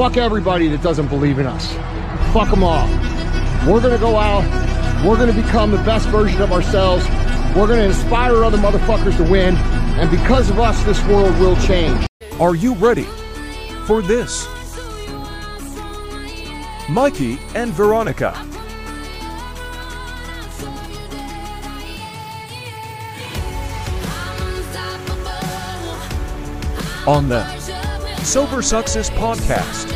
fuck everybody that doesn't believe in us. Fuck them all. We're gonna go out. We're gonna become the best version of ourselves. We're gonna inspire other motherfuckers to win. And because of us, this world will change. Are you ready for this? Mikey and Veronica. On the Sober Success Podcast.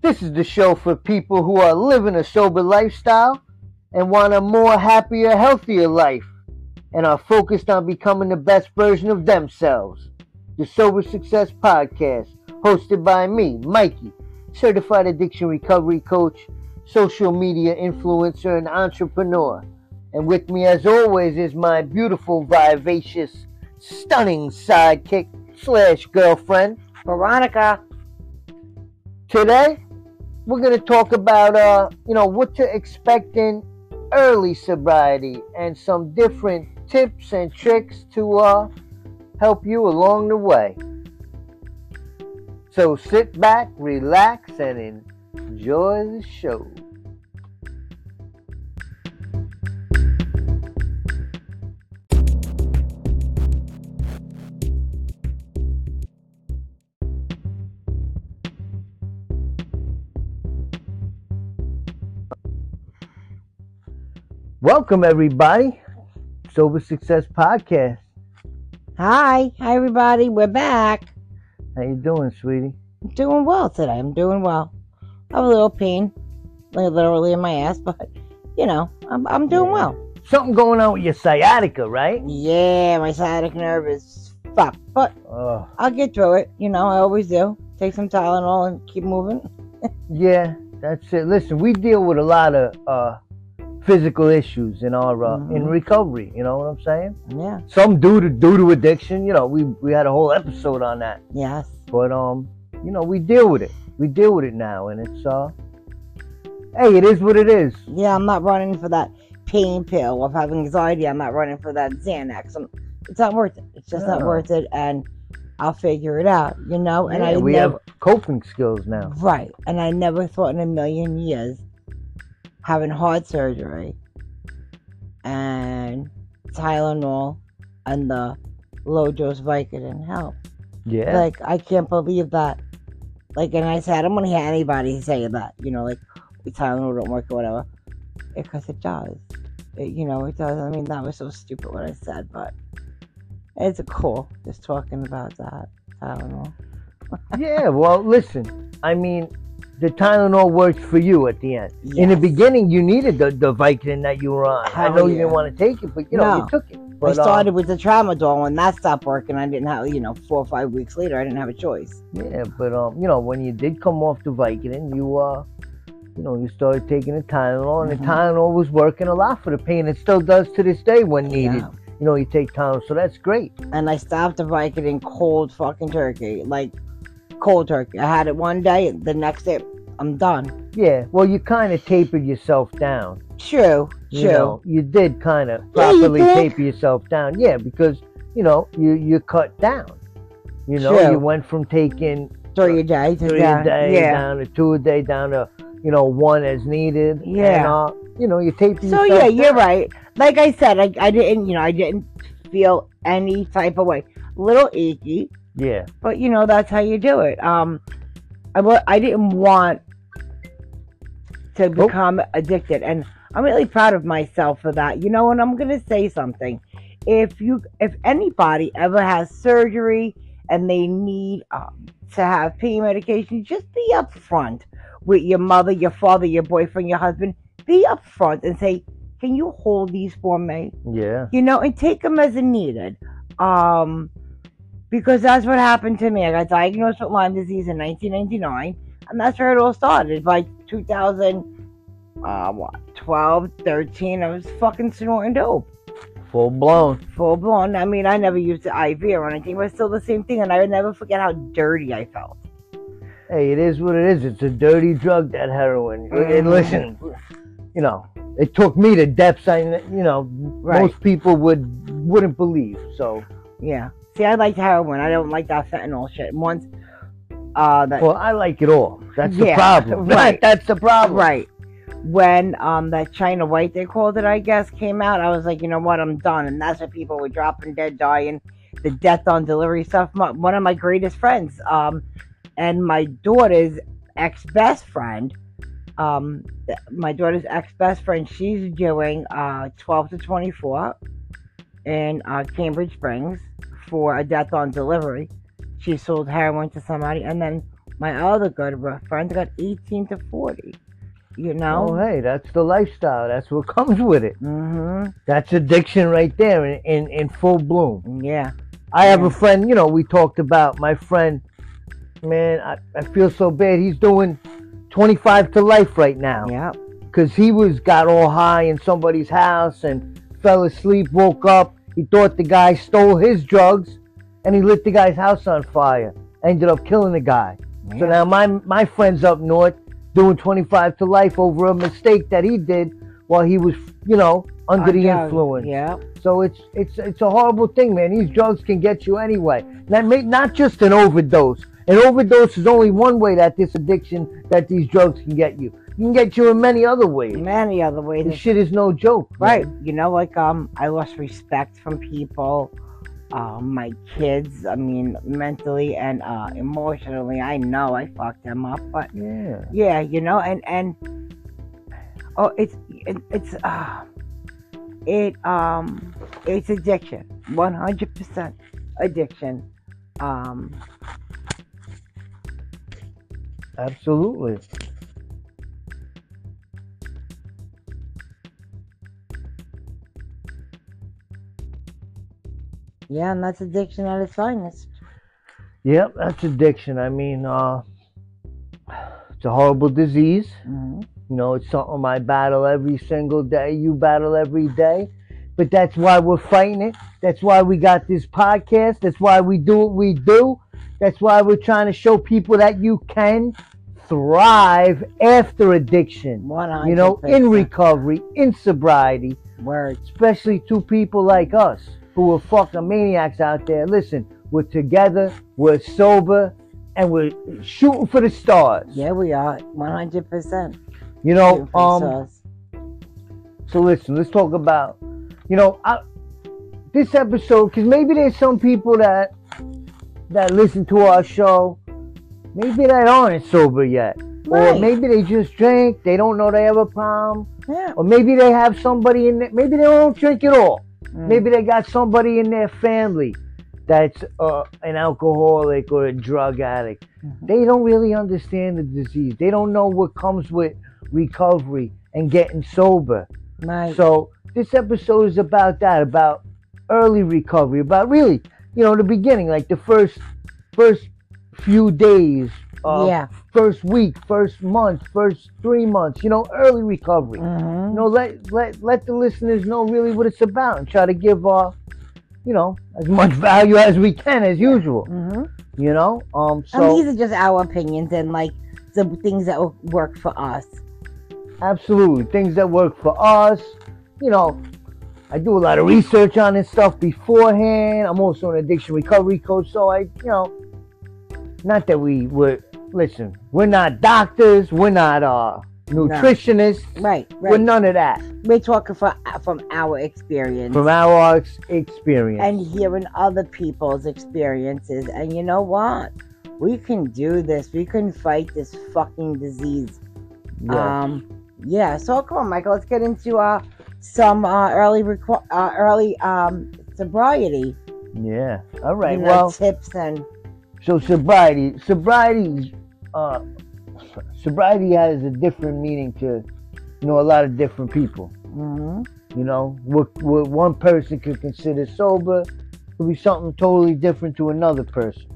This is the show for people who are living a sober lifestyle and want a more happier, healthier life and are focused on becoming the best version of themselves. The Sober Success Podcast, hosted by me, Mikey, certified addiction recovery coach, social media influencer, and entrepreneur. And with me, as always, is my beautiful, vivacious, stunning sidekick slash girlfriend, Veronica. Today, we're going to talk about, uh, you know, what to expect in early sobriety and some different tips and tricks to uh, help you along the way. So sit back, relax, and enjoy the show. Welcome, everybody. Sober Success Podcast. Hi, hi everybody. We're back. How you doing, sweetie? I'm doing well today. I'm doing well. I have a little pain, like literally in my ass, but you know, I'm I'm doing Yeah. well. Something going on with your sciatica, right? Yeah, my sciatic nerve is fucked, but Oh, I'll get through it. You know, I always do. Take some Tylenol and keep moving. yeah, that's it. Listen, we deal with a lot of uh, physical issues in our uh, in Mhm. recovery. You know what I'm saying? Yeah. Some due to due to addiction. You know, we we had a whole episode on that. Yes. But um, you know, we deal with it. We deal with it now, and it's uh, hey, it is what it is. Yeah, I'm not running for that pain pill of having anxiety. I'm not running for that Xanax. I'm, it's not worth it. It's just not worth it, and I'll figure it out. You know. And Yeah, I we never, have coping skills now. Right. And I never thought in a million years having heart surgery and Tylenol and the low dose Vicodin help. Yeah. Like, I can't believe that. Like, and I said, I don't want to hear anybody say that, you know, like, Tylenol don't work or whatever. Because it does. It, you know, it does. I mean, that was so stupid what I said, but it's cool just talking about that. Tylenol. yeah. Well, listen. I mean, the Tylenol works for you at the end. In the beginning, you needed the, the Vicodin that you were on. I Hell know you didn't want to take it, but you know No. you took it. I But, uh, started with the tramadol when that stopped working. I didn't have, you know, four or five weeks later, I didn't have a choice. Yeah, but um, you know, when you did come off the Vicodin, you uh, you know, you started taking the Tylenol, and Mhm. the Tylenol was working a lot for the pain. It still does to this day when needed. Yeah. You know, you take Tylenol, so that's great. And I stopped the Vicodin cold fucking turkey, like cold turkey. I had it one day, the next day, I'm done. Yeah. Well, you kind of tapered yourself down. True, You true. know, you did kind of Yeah, you properly taper yourself down. Yeah, because you know you you cut down. You know, True. you went from taking Three a day to three down. a day yeah. down to two a day down to you know one as needed. Yeah. And, uh, you know, you taper So yeah, you're right. Like I said, I, I didn't, you know, I didn't feel any type of way. A little achy, Yeah. but you know that's how you do it. Um, I I didn't want to become addicted, and I'm really proud of myself for that. You know, and I'm gonna say something. If you, if anybody ever has surgery and they need um, to have pain medication, just be upfront with your mother, your father, your boyfriend, your husband. Be upfront and say, "Can you hold these for me?" Yeah. you know, and take them as needed. Um, because that's what happened to me. I got diagnosed with Lyme disease in 1999, and that's where it all started. By 2000, uh, 13, I was fucking snorting dope. Full blown. Full blown. I mean, I never used the IV or anything, but it's still the same thing, and I would never forget how dirty I felt. Hey, it is what it is. It's a dirty drug, that heroin. Mhm. And listen, you know, it took me to depths I, you know, Right. most people would wouldn't believe. So, Yeah. See, I like heroin. I don't like that fentanyl shit. Once, uh, that well, I like it all. That's the problem. right. That's the problem. right when um that China White they called it, I guess, came out, I was like, you know what, I'm done. And that's when people were dropping dead, dying, the death on delivery stuff. My, one of my greatest friends, um, and my daughter's ex best friend, um, th- my daughter's ex best friend, she's doing uh 12 to 24 in uh, Cambridge Springs for a death on delivery. She sold heroin to somebody, and then my other good friend got 18 to 40. You know? Oh, hey, that's the lifestyle. That's what comes with it. Mm-hmm. That's addiction right there in, in, in full bloom. Yeah. I have a friend, you know, we talked about my friend. Man, I, I feel so bad. He's doing 25 to life right now. Yeah. because he was got all high in somebody's house and fell asleep, woke up. He thought the guy stole his drugs, and he lit the guy's house on fire. Ended up killing the guy. So now my my friend's up north doing 25 to life over a mistake that he did while he was, you know, under On the influence. Yeah. So it's it's it's a horrible thing, man. These drugs can get you anyway. That may not just an overdose. An overdose is only one way that this addiction that these drugs can get you. You can get you in many other ways. Many other ways. This shit is no joke. man. Right. You know, like um, I lost respect from people. Um, my kids. I mean, mentally and uh, emotionally, I know I fucked them up. But Yeah. yeah, you know, and and oh, it's it, it's uh, it um, it's addiction. One hundred percent addiction. Um, Absolutely. Yeah, and that's addiction at its finest. Yep, that's addiction. I mean, uh, it's a horrible disease. hmm You know, it's something I battle every single day. You battle every day. But that's why we're fighting it. That's why we got this podcast. That's why we do what we do. That's why we're trying to show people that you can thrive after addiction. One hundred. You know, in recovery, in sobriety. words. especially to people like us who are fucking maniacs out there. Listen, we're together, we're sober, and we're shooting for the stars. Yeah, we are one hundred percent. You know, um, so listen, let's talk about, you know, I, this episode because maybe there's some people that that listen to our show, maybe that aren't sober yet, or maybe they just drink, they don't know they have a problem, yeah, or maybe they have somebody in there, maybe they don't drink at all. Mm. Maybe they got somebody in their family that's uh, an alcoholic or a drug addict. Mhm. They don't really understand the disease. They don't know what comes with recovery and getting sober. right. So this episode is about that, about early recovery, about really, you know, the beginning, like the first first few days, uh, yeah. first week, first month, first three months, you know, early recovery hmm you know, let let let the listeners know really what it's about and try to give uh you know as much value as we can as usual. hmm You know, um and these are just our opinions and like the things that work for us. absolutely things that work for us. You know, I do a lot of research on this stuff beforehand. I'm also an addiction recovery coach, so I you know, not that we were listen, we're not doctors, we're not uh nutritionists, Right, we're none of that. We're talking from from our experience From our ex- experience. and hearing other people's experiences. And you know what? We can do this. We can fight this fucking disease. Yeah. Um, yeah. So come on, Michael. Let's get into uh some uh, early requ- uh, early um sobriety. yeah. All right. you know, well, tips and So sobriety, sobriety, uh, sobriety has a different meaning to, you know, a lot of different people. mhm. You know, what what one person could consider sober could be something totally different to another person.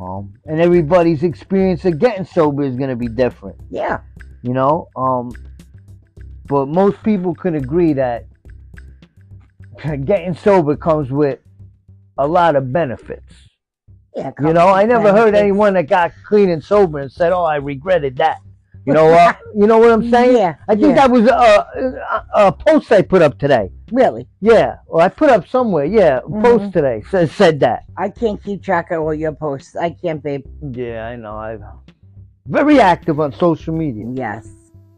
Um, and everybody's experience of getting sober is gonna be different. yeah. You know, um, but most people can agree that getting sober comes with a lot of benefits. Yeah, You know, I never heard anyone that got clean and sober and said, "Oh, I regretted that." You know what? you know what I'm saying? Yeah, I think yeah. that was a, a, a post I put up today. Really, Yeah, or I put up somewhere. Yeah, a Mhm. post today said said that. I can't keep track of all your posts. I can't, babe. Yeah, I know. I'm very active on social media, Yes.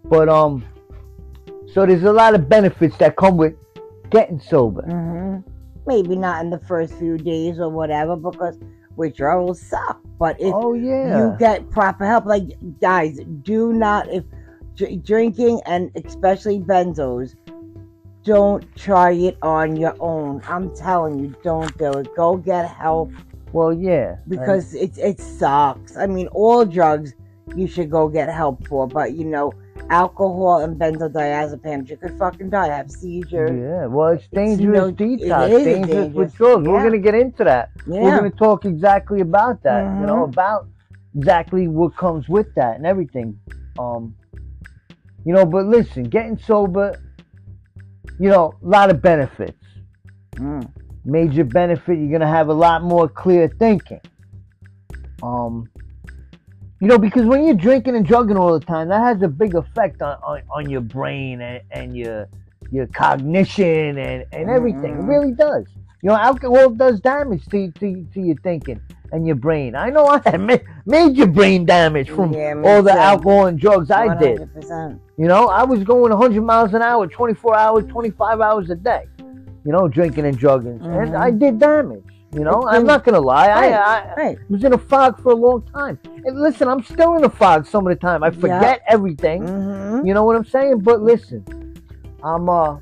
but um, so there's a lot of benefits that come with getting sober. hmm Maybe not in the first few days or whatever, because withdrawals suck. But if oh yeah. you get proper help, like guys, do not if dr- drinking and especially benzos, don't try it on your own. I'm telling you, don't do it. Go get help well, yeah. because it it sucks. I mean, all drugs you should go get help for, but you know, alcohol and benzodiazepines, you could fucking die, have seizures. Yeah, well, it's dangerous you know, detox, it is dangerous dangerous. withdrawals. We're gonna get into that. Yeah. We're gonna talk exactly about that. You know, Mhm. about exactly what comes with that and everything. Um, you know, but listen, getting sober, you know, a lot of benefits. Mm. Major benefit, you're gonna have a lot more clear thinking. Um, you know, because when you're drinking and drugging all the time, that has a big effect on, on, on your brain and, and your your cognition and, and everything. It Mhm. really does. You know, alcohol does damage to, to, to your thinking and your brain. I know I had ma- major brain damage from Yeah, all the alcohol and drugs I did. You know, I was going 100 miles an hour, 24 hours, 25 hours a day. You know, drinking and drugging, and Mhm. I did damage. You know, It's I'm not gonna lie. Right, I, I right. was in a fog for a long time. And listen, I'm still in a fog some of the time. I forget everything. hmm You know what I'm saying? But listen, I'm uh,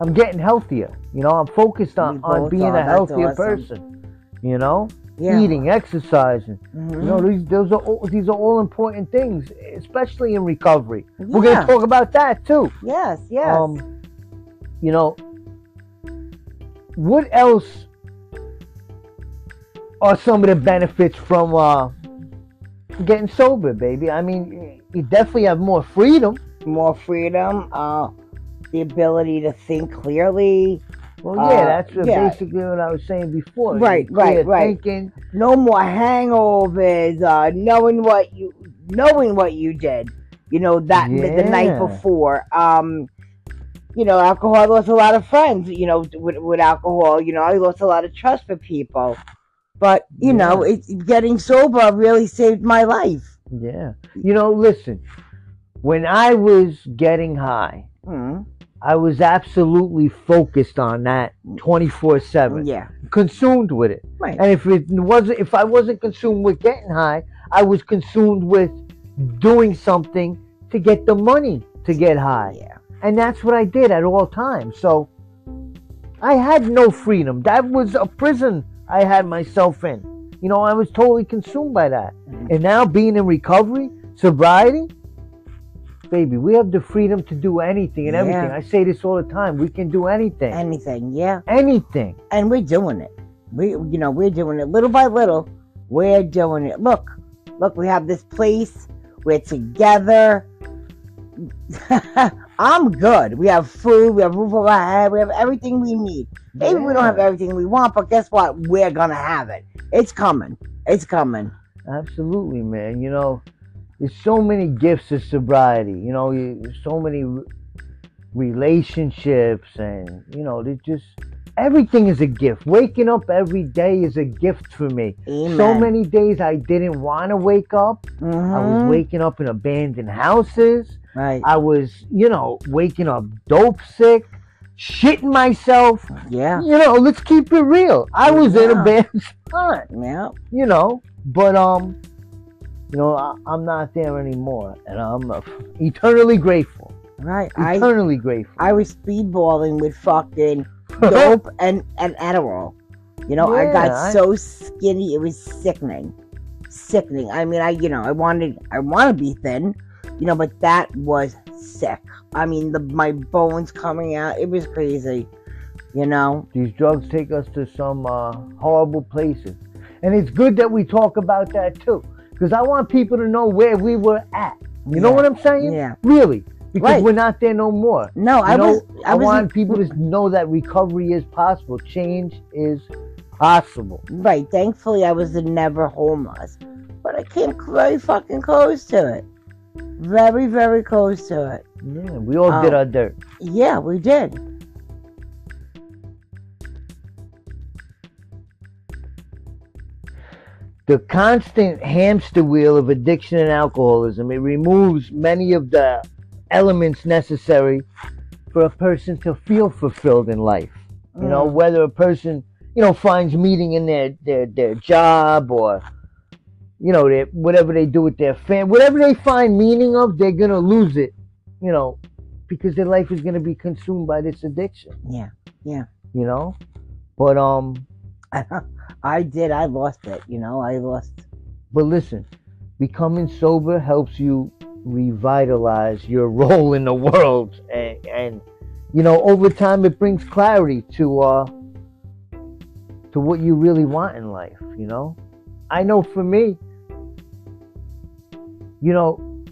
I'm getting healthier. You know, I'm focused on, on being are. a healthier awesome. person. You know, Yeah. eating, exercising. Mhm. You know, these those are all, these are all important things, especially in recovery. We're gonna talk about that too. Yes, yes. Um, you know, what else are some of the benefits from uh, getting sober, baby? I mean, you definitely have more freedom. More freedom, uh, the ability to think clearly, Well, yeah, Uh, that's yeah. basically what I was saying before. Right, right, right. Thinking. no more hangovers, uh, knowing what you knowing what you did, you know, that the night before. Um, you know, alcohol I lost a lot of friends, you know, with, with alcohol, you know, I lost a lot of trust for people. But, you know, it, getting sober really saved my life. Yeah. You know, listen, when I was getting high, Mm, I was absolutely focused on that 24 7, yeah, consumed with it. right. And if it wasn't, if I wasn't consumed with getting high, I was consumed with doing something to get the money to get high. Yeah. And that's what I did at all times. So I had no freedom. That was a prison I had myself in. You know, I was totally consumed by that. Mhm. And now being in recovery, sobriety, baby, we have the freedom to do anything and everything. I say this all the time. We can do anything. Anything, yeah. anything. and we're doing it. We, you know, we're doing it little by little. We're doing it. Look, look, we have this place. We're together. I'm good. We have food. We have roof over our head. We have everything we need. Maybe we don't have everything we want, but guess what? We're gonna have it. It's coming. It's coming. Absolutely, man. You know, there's so many gifts of sobriety. You know, you, so many re- relationships, and you know, they just everything is a gift. Waking up every day is a gift for me. Amen. So many days I didn't want to wake up. I was Mhm. waking up in abandoned houses. Right. I was, you know, waking up dope sick, shitting myself. Yeah. You know, let's keep it real. I was in a bad spot Yeah. you know, but um, you know, I, I'm not there anymore, and I'm uh, eternally grateful. Right. I Eternally grateful. I was speedballing with fucking dope and, and Adderall. You know, I got I- so skinny, it was sickening. Sickening. I mean, I, you know, I wanted, I want to be thin, you know, but that was sick. I mean, the my bones coming out, it was crazy, you know. These drugs take us to some uh, horrible places, and it's good that we talk about that too, because I want people to know where we were at. You know what I'm saying? Yeah. Really, because Right. we're not there no more. No, You I know, was, I, I was, want people to know that recovery is possible. Change is possible. right. Thankfully, I was never homeless, but I came very fucking close to it. Very, very close to it. Yeah, we all did Oh. our dirt. Yeah, we did. the constant hamster wheel of addiction and alcoholism it removes many of the elements necessary for a person to feel fulfilled in life you know Mm. whether a person you know finds meaning in their their, their job or you know their, whatever they do with their family whatever they find meaning of they're gonna lose it you know because their life is gonna be consumed by this addiction Yeah, yeah. you know but um I did. I lost it. You know, I lost. But listen, becoming sober helps you revitalize your role in the world, and, and you know, over time, it brings clarity to uh, to what you really want in life. You know, I know for me, you know,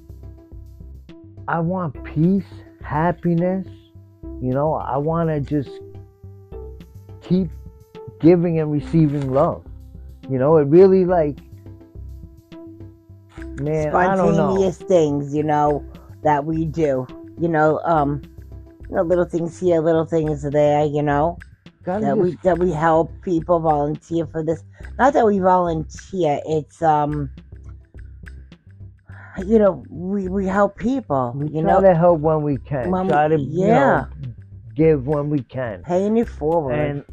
I want peace, happiness. You know, I want to just keep giving and receiving love. You know, it really like man, I don't know. spontaneous things, you know, that we do. You know, um, you know, little things here, little things there. You know, that we that we help people volunteer for this. Not that we volunteer. It's um, you know, we we help people. we you try know, to help when we can. when we- try to you yeah. know, give when we can. paying it forward. And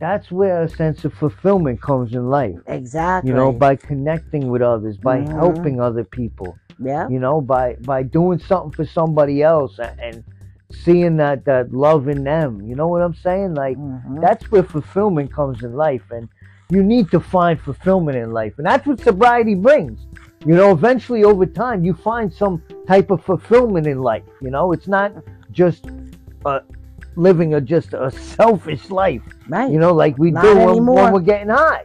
that's where a sense of fulfillment comes in life. exactly. You know, by connecting with others, by Mhm. helping other people. yeah, You know, by by doing something for somebody else and, and seeing that that love in them. You know what I'm saying? Like Mhm. that's where fulfillment comes in life and you need to find fulfillment in life and that's what sobriety brings you know eventually over time you find some type of fulfillment in life you know it's not just uh, living a just a selfish life right. you know like we Not do when, when we're getting high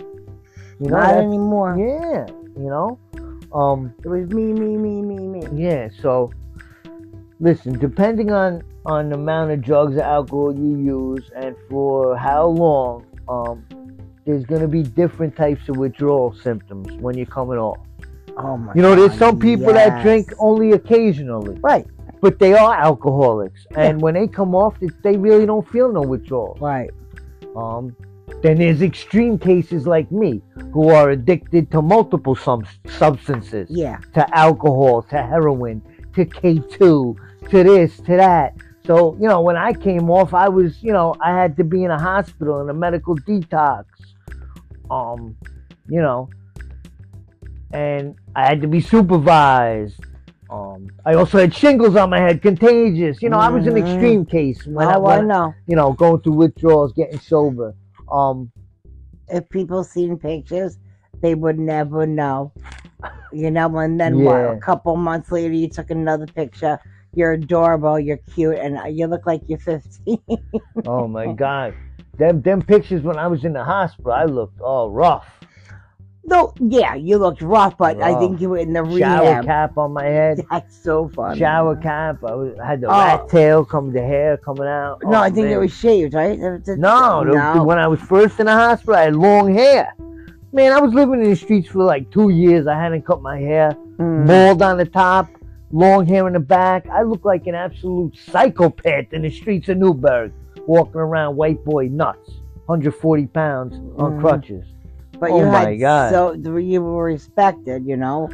you know Not anymore. yeah you know um It was me, me, me, me, me. yeah, so listen, depending on on the amount of drugs or alcohol you use and for how long, um, there's gonna be different types of withdrawal symptoms when you're coming off. Oh my. You know, there's God, some people that drink only occasionally, Right, but they are alcoholics, and when they come off, it, they really don't feel no withdrawal. right. Um, then there's extreme cases like me who are addicted to multiple sub- substances Yeah. to alcohol, to heroin, to K2, to this, to that. So, you know, when I came off, I was, you know, I had to be in a hospital in a medical detox. Um, you know, and I had to be supervised. Um, I also had shingles on my head, contagious. You know, I was an Mhm. extreme case when, I, oh, I when know. you know, going through withdrawals, getting sober. Um, If people seen pictures, they would never know. You know, and then what? A couple months later, you took another picture. You're adorable. You're cute, and you look like you're 15. oh my God. Them, them pictures when I was in the hospital, I looked all rough. No, yeah, you looked rough, but I think you were in the shower rehab. cap on my head. That's so funny. Shower cap. I, was, I had the Oh. rat tail, come the hair coming out. No, Oh, I think it was shaved, right? It was- No, the- when I was first in the hospital, I had long hair. Man, I was living in the streets for like two years. I hadn't cut my hair, Mm. bald on the top, long hair in the back. I looked like an absolute psychopath in the streets of Newburgh, walking around white boy nuts, 140 pounds on Mhm. crutches. But Oh you my had God. so you were respected, you know.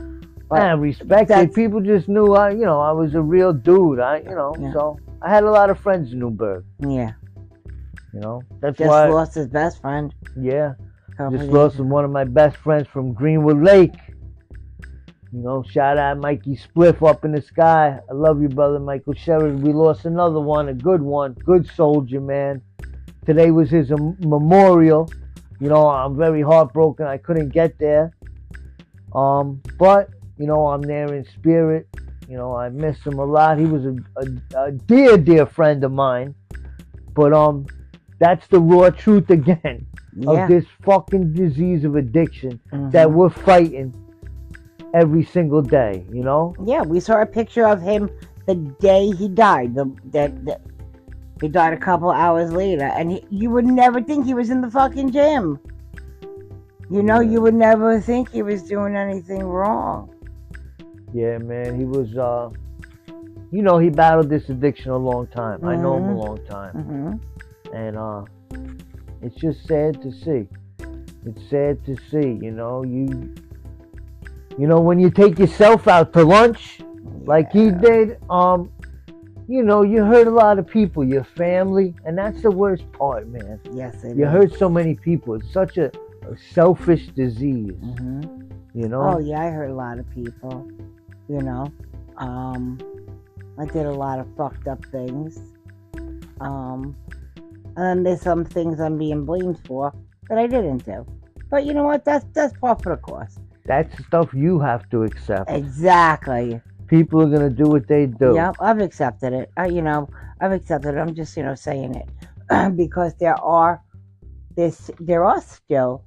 But I respected. People just knew I, you know, I was a real dude. I, you know, Yeah. so I had a lot of friends in Newburgh. yeah, You know, that's just why. lost his best friend. Yeah, Couple just lost one of my best friends from Greenwood Lake. You know, shout out Mikey Spliff up in the sky. I love you, brother Michael Sherrod. We lost another one, a good one, good soldier, man. Today was his memorial. You know, I'm very heartbroken. I couldn't get there. Um, but you know, I'm there in spirit. You know, I miss him a lot. He was a, a, a dear, dear friend of mine. But um, that's the raw truth again Yeah. of this fucking disease of addiction mhm. that we're fighting every single day. You know? Yeah, we saw a picture of him the day he died. The that that he died a couple hours later, and he, you would never think he was in the fucking gym. You know, you would never think he was doing anything wrong. Yeah, man. He was, uh, you know, he battled this addiction a long time. I know him a Mhm. long time. hmm And uh, it's just sad to see. It's sad to see, you know, you, you know, when you take yourself out to lunch, like he did, um, you know, you hurt a lot of people, your family, and that's the worst part, man. Yes, it You is. hurt so many people. It's such a, a selfish disease, hmm you know. Oh yeah, I hurt a lot of people. You know, um, I did a lot of fucked up things. Um, and there's some things I'm being blamed for that I didn't do. But you know what? That's that's part for the course. That's stuff you have to accept. Exactly. People are gonna do what they do. Yeah, I've accepted it. Uh, you know, I've accepted it. I'm just you know saying it because there are this there are still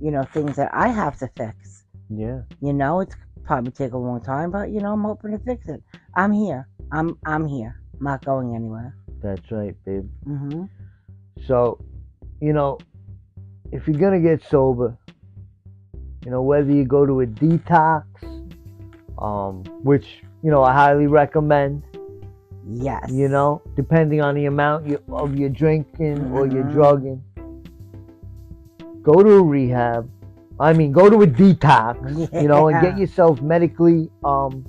you know things that I have to fix. Yeah. You know, it's probably take a long time, but you know, I'm hoping to fix it. I'm here. I'm I'm here. I'm not going anywhere. That's right, babe. hmm So, you know, if you're gonna get sober, you know, whether you go to a detox, um, which you know I highly recommend, Yes. you know, depending on the amount you, of your drinking or your Mhm. drugging, go to a rehab. I mean, go to a detox, you know, and get yourself medically, um,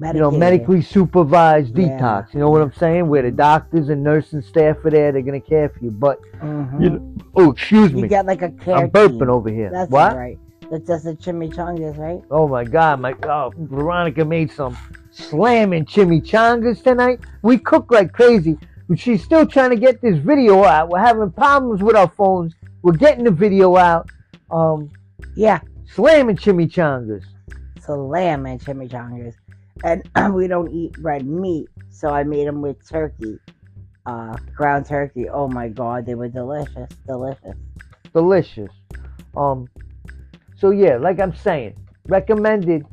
you know, medically supervised Yeah. detox. You know what I'm saying? Where the doctors and nursing staff are there, they're gonna care for you. But Mhm. you know, oh, excuse You me, get like a care I'm burping team. over here. That's what? right. That does the chimichangas, right? Oh my God, my oh, Veronica made some slamming chimichangas tonight. We cook like crazy, but she's still trying to get this video out. We're having problems with our phones. We're getting the video out. Um, Yeah. slamming chimichangas. Slamming chimichangas, and we don't eat red meat, so I made them with turkey, uh, ground turkey. Oh my god, they were delicious, delicious. delicious. Um, so yeah, like I'm saying, recommended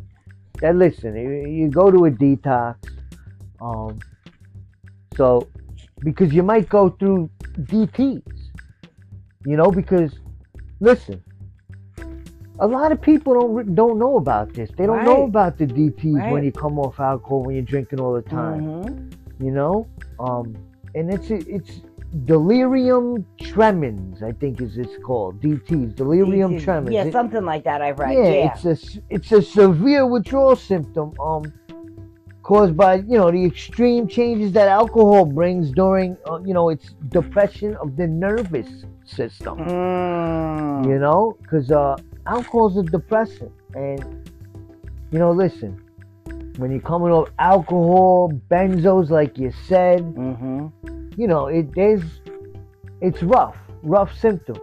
that listen, you, you go to a detox. Um, so because you might go through DTs, you know, because listen, a lot of people don't don't know about this. They don't know about the DTs when you come off alcohol when you're drinking all the time Mhm. you know um and it's it's delirium tremens i think is it's called dts delirium tremens Yeah, It- something like that. I've read. yeah, Yeah. it's a it's a severe withdrawal symptom um caused by you know the extreme changes that alcohol brings during uh, you know its depression of the nervous system Mm. you know because uh alcohol's a depressant and you know listen when you're coming off alcohol benzos like you said hmm you know, it is, it's rough, rough symptoms.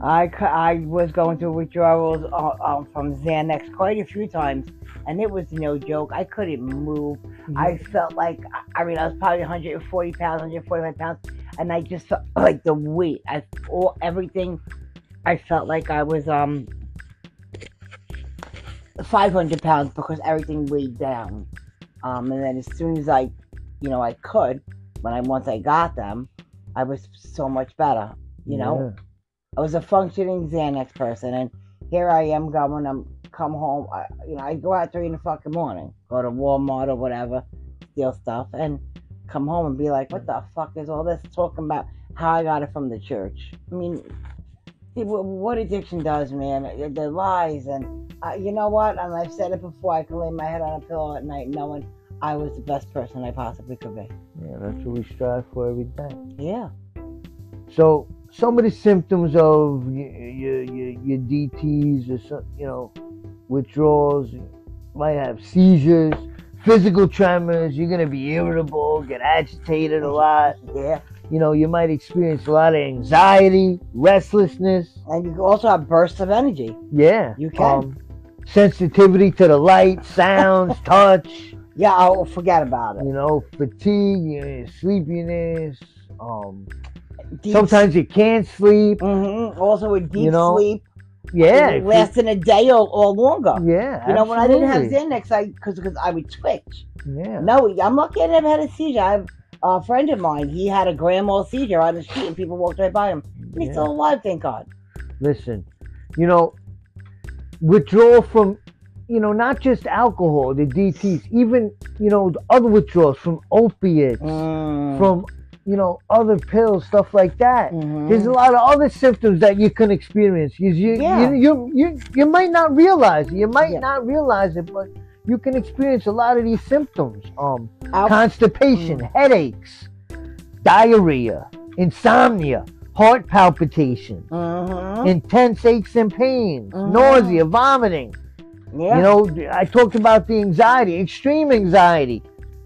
I, I was going through withdrawals uh, um, from Xanax quite a few times, and it was no joke. I couldn't move. I felt like, I mean, I was probably 140 pounds, 145 pounds, and I just felt like the weight. I, all, everything, I felt like I was um 500 pounds because everything weighed down. Um, and then as soon as I, you know, I could, when I once I got them, I was so much better. You know, I was a functioning Xanax person, and here I am going. I'm come home. I, you know, I go out three in the fucking morning, go to Walmart or whatever, steal stuff, and come home and be like, "What the fuck is all this talking about? How I got it from the church?" I mean, see, wh- what addiction does, man. The- The lies, and uh, you know what? And I've said it before. I can lay my head on a pillow at night knowing I was the best person I possibly could be. Yeah, that's what we strive for every day. Yeah. So some of the symptoms of your your, your, DTS or some, you know withdrawals, you might have seizures, physical tremors. You're gonna be irritable, get agitated a lot. Yeah. You know, you might experience a lot of anxiety, restlessness. And you also have bursts of energy. Yeah, You can. Um, sensitivity to the light, sounds, touch. Yeah, I'll forget about it. You know, fatigue, sleepiness. Um, Deep sometimes you can't sleep. hmm Also, a deep You know, sleep Yeah, lasting a day or, or longer. yeah. You know, when I didn't have absolutely. Xanax, I because because I would twitch. Yeah. No, I'm lucky I never had a seizure. I have a friend of mine. He had a grand mal seizure on the street, and people walked right by him. He's still alive, thank God. Listen, you know, withdrawal from you know, not just alcohol, the DTs, even you know, the other withdrawals from opiates, Mm. from you know, other pills, stuff like that. Mhm. There's a lot of other symptoms that you can experience. You you Yeah. you, you, you, you might not realize it. You might Yeah. not realize it, but you can experience a lot of these symptoms. Um, Al- constipation, Mm. headaches, diarrhea, insomnia, heart palpitation, Mhm. intense aches and pains, Mhm. nausea, vomiting. Yeah. You know, I talked about the anxiety, extreme anxiety.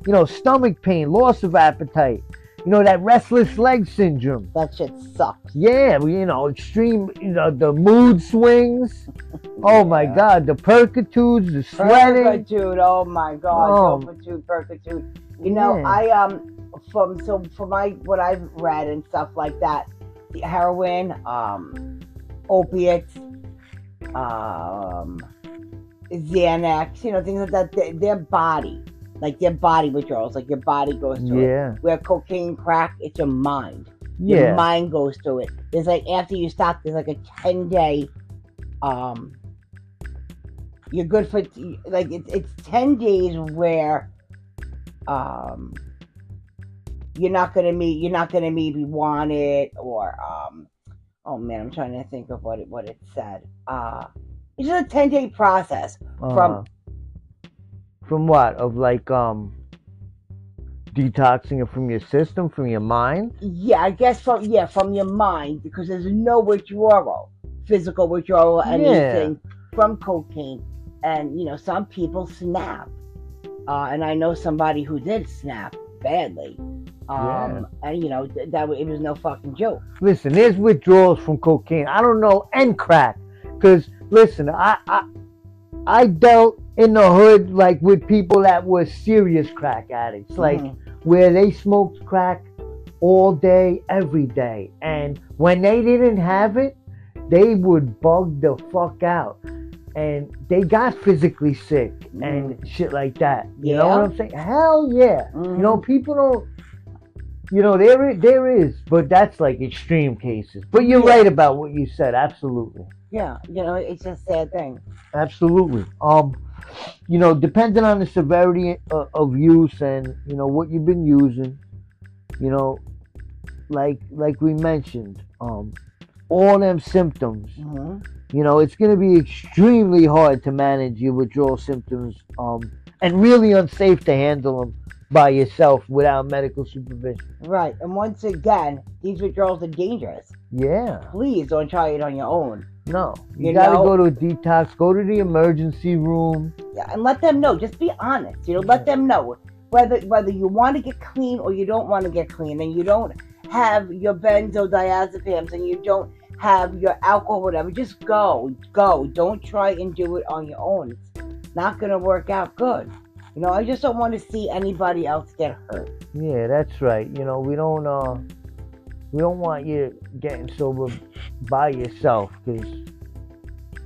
You know, stomach pain, loss of appetite. You know, that restless leg syndrome. that shit sucks. Yeah, you know, extreme, you know, the mood swings. Oh my God, the percitudes, the sweating. Percatude, oh my god, Oh. Percatude, Percatude. You know, Yeah. I um from so for my what I've read and stuff like that, the heroin, um, opiates, um, Xanax, you know, things like that. Their, their body, like their body withdrawals, like your body goes through it. Yeah, Where cocaine, crack, it's your mind. Your mind goes through it. It's like after you stop, there's like a ten day, um, you're good for like it's it's ten days where, um, you're not gonna meet you're not gonna maybe want it or um, oh man, I'm trying to think of what it what it said. Uh, it's just a ten day process from Uh, from what of like um detoxing it from your system, from your mind. Yeah, I guess from yeah, from your mind because there's no withdrawal, physical withdrawal, Yeah. anything from cocaine, and you know some people snap, uh, and I know somebody who did snap badly, um, and you know th- that it was no fucking joke. Listen, there's withdrawals from cocaine. I don't know, and crack. Cause listen, I I I dealt in the hood like with people that were serious crack addicts, like Mhm. where they smoked crack all day, every day, and when they didn't have it, they would bug the fuck out. And they got physically sick and shit like that. You know what I'm saying? Hell yeah. Mhm. You know, people don't. You know, there there is, but that's like extreme cases. But you're Yeah. right about what you said. Absolutely, yeah, you know it's a sad thing. absolutely. Um, you know, depending on the severity of, of use and you know what you've been using, you know, like like we mentioned, um, all them symptoms. hmm You know, it's going to be extremely hard to manage your withdrawal symptoms, um, and really unsafe to handle them by yourself without medical supervision. Right, and once again, these withdrawals are dangerous. Yeah. Please don't try it on your own. No, you, You gotta know- go to a detox. Go to the emergency room. Yeah, and let them know. Just be honest. You know, let them know whether whether you want to get clean or you don't want to get clean, and you don't have your benzodiazepams and you don't have your alcohol, whatever. Just go, go. Don't try and do it on your own. It's not gonna work out good. You know, I just don't want to see anybody else get hurt. Yeah, that's right. You know, we don't uh, we don't want you getting sober by yourself because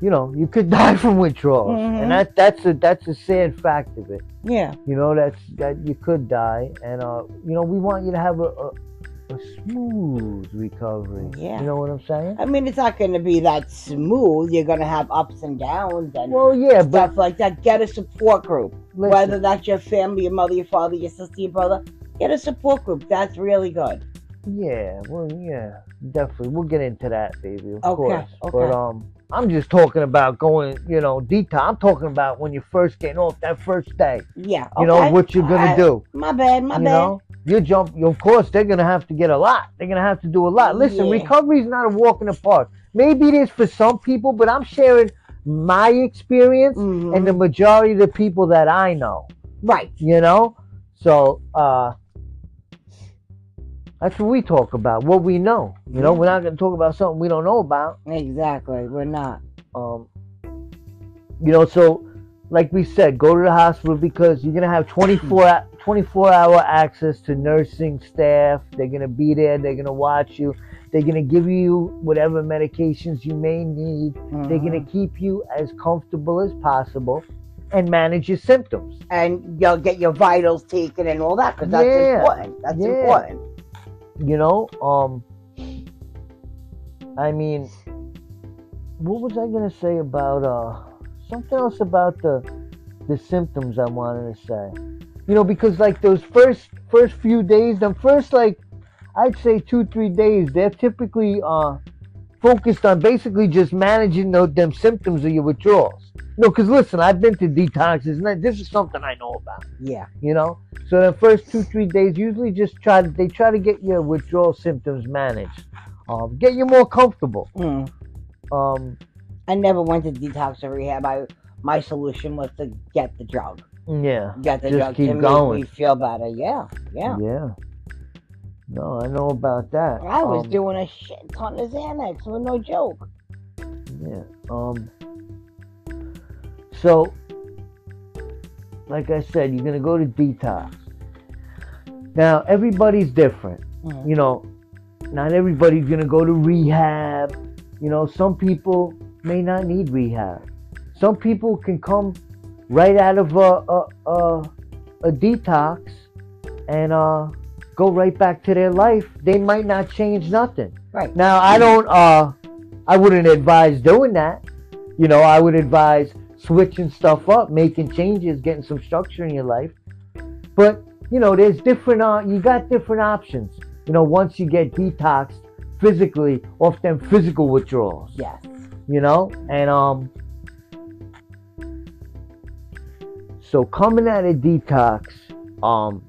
you know you could die from withdrawals, Mhm. and that that's a that's a sad fact of it. Yeah. You know, that's that you could die, and uh, you know, we want you to have a, a a smooth recovery. Yeah. You know what I'm saying? I mean, it's not going to be that smooth. You're going to have ups and downs and Well, yeah, but like that. Get a support group. listen, whether that's your family, your mother, your father, your sister, your brother, get a support group. That's really good. Yeah, well, yeah, definitely. We'll get into that, baby. Of Okay, course. okay. But um, I'm just talking about going, you know, detox. I'm talking about when you're first getting off that first day. Yeah. You know what you're gonna I- do. My bad. My you bad. know, you jump. Of course, they're gonna have to get a lot. They're gonna have to do a lot. Listen, Yeah. recovery is not a walk in the park. Maybe it is for some people, but I'm sharing my experience Mhm. and the majority of the people that I know. right. You know, so uh, that's what we talk about. What we know. You know, Yeah. we're not gonna talk about something we don't know about. Exactly. We're not. Um, you know, so like we said, go to the hospital because you're gonna have 24 hou- 24 hour access to nursing staff. They're gonna be there. They're gonna watch you. They're gonna give you whatever medications you may need. They're gonna Mhm. keep you as comfortable as possible and manage your symptoms. And you'll get your vitals taken and all that because that's Yeah. important. That's Yeah. important. You know, um, I mean, what was I gonna say about uh something else about the the symptoms I wanted to say. You know, because like those first first few days, the first like I'd say two three days, they're typically uh focused on basically just managing those, them symptoms of your withdrawals. No, because listen, I've been to detoxes, and this is something I know about. Yeah. You know, so the first two three days usually just try to they try to get your withdrawal symptoms managed, um, get you more comfortable. Mm. Um, I never went to detox or rehab. I my solution was to get the drug. Yeah, Get the Just drug keep to make going. me feel better. Yeah, yeah. yeah. No, I know about that. I was Um, doing a shit ton of Xanax with no joke. Yeah. Um. So, like I said, you're gonna go to detox. Now, everybody's different. Mhm. You know, not everybody's gonna go to rehab. You know, some people may not need rehab. Some people can come right out of a a, a, a detox and uh go right back to their life. They might not change nothing. Right. Now, I don't uh I wouldn't advise doing that. You know, I would advise switching stuff up, making changes, getting some structure in your life. But, you know, there's different uh you got different options. You know, once you get detoxed physically off them physical withdrawals Yes. you know and um so coming out of detox um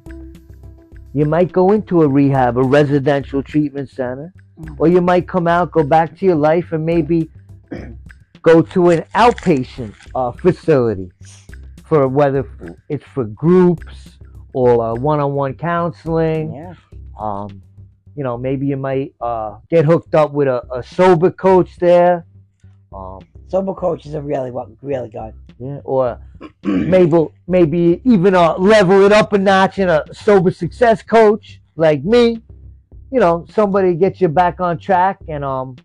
you might go into a rehab a residential treatment center Mhm. or you might come out go back to your life and maybe go to an outpatient uh, facility for whether it's for groups or uh, one-on-one counseling Yeah. um, you know, maybe you might uh, get hooked up with a, a sober coach there. Um, Sober coaches are really what really good. yeah, or maybe maybe even uh, level it up a notch in a sober success coach like me. You know, somebody gets you back on track and um,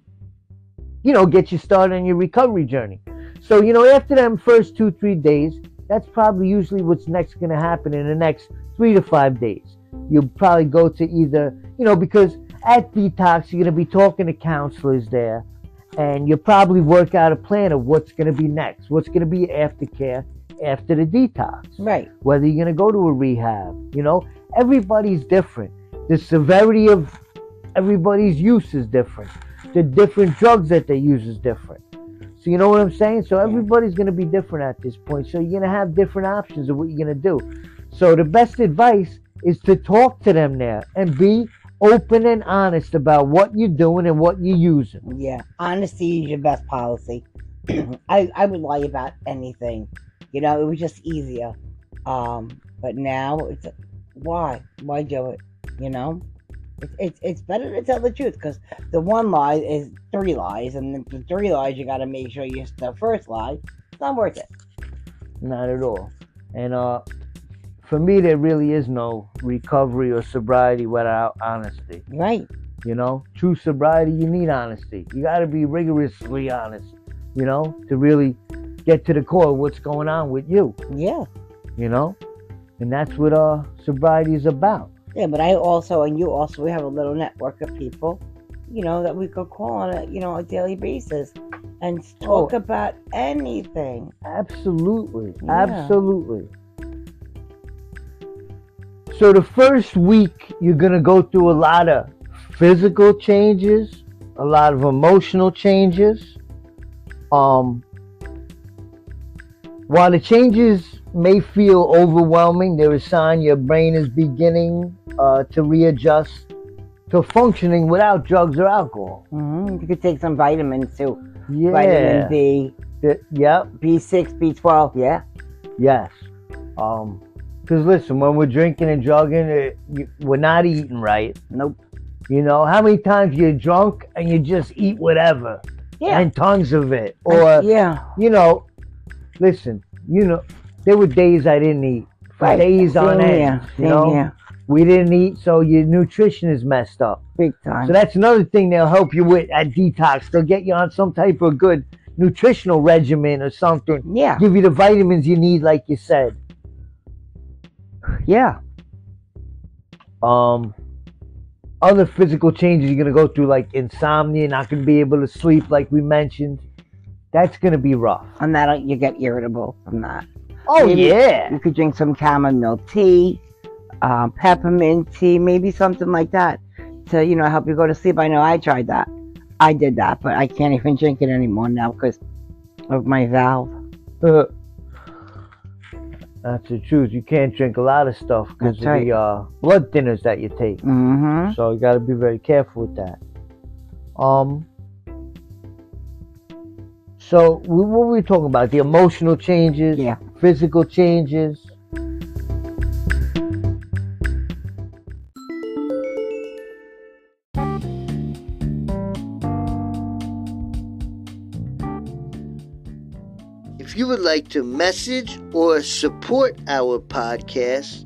you know, get you started on your recovery journey. So you know, after them first two three days, that's probably usually what's next going to happen in the next three to five days. You'll probably go to either you know because at detox you're going to be talking to counselors there and you'll probably work out a plan of what's going to be next what's going to be aftercare after the detox. Right. whether you're going to go to a rehab you know everybody's different. The severity of everybody's use is different. The different drugs that they use is different. So you know what i'm saying? So everybody's going to be different at this point. So you're going to have different options of what you're going to do. So the best advice is to talk to them there and be open and honest about what you're doing and what you're using. Yeah. Honesty is your best policy. I I would lie about anything. You know, it was just easier. Um, but now it's why why do it? You know, it's it's, it's better to tell the truth because the one lie is three lies, and the, the three lies you got to make sure you the first lie. It's not worth it. Not at all. And uh, for me, there really is no recovery or sobriety without honesty. Right. You know, true sobriety, you need honesty. You got to be rigorously honest. You know, to really get to the core of what's going on with you. Yeah. You know, and that's what uh sobriety is about. Yeah, but I also and you also we have a little network of people, you know, that we could call on a you know a daily basis and talk Oh. about anything. Absolutely. Yeah. Absolutely. So the first week you're going to go through a lot of physical changes, a lot of emotional changes. Um while the changes may feel overwhelming, there is sign your brain is beginning uh, to readjust to functioning without drugs or alcohol. Mm-hmm. You could take some vitamins too. Yeah. Vitamin B, Th- yep. B6, B12. Yeah. Yes. Um, cause listen, when we're drinking and drugging, it, uh, we're not eating right. Nope. You know, how many times you're drunk and you just eat whatever Yeah. and tons of it, or yeah. you know, listen, you know, there were days I didn't eat for Right. days on Same end. here. You know, here. we didn't eat, so your nutrition is messed up. Big time. So that's another thing they'll help you with at detox. They'll get you on some type of good nutritional regimen or something. yeah. Give you the vitamins you need, like you said. Yeah. um other physical changes you're gonna go through like insomnia not gonna be able to sleep like we mentioned that's gonna be rough. And that you get irritable from that. Oh Maybe yeah. You could drink some chamomile tea, um, peppermint tea, maybe something like that to, you know, help you go to sleep. I know I tried that. I did that, but I can't even drink it anymore now because of my valve. That's the truth. You can't drink a lot of stuff because of right. the uh, blood thinners that you take. Mm-hmm. So you got to be very careful with that. Um. So we, what were we talking about? The emotional changes, Yeah. physical changes. Would like to message or support our podcast,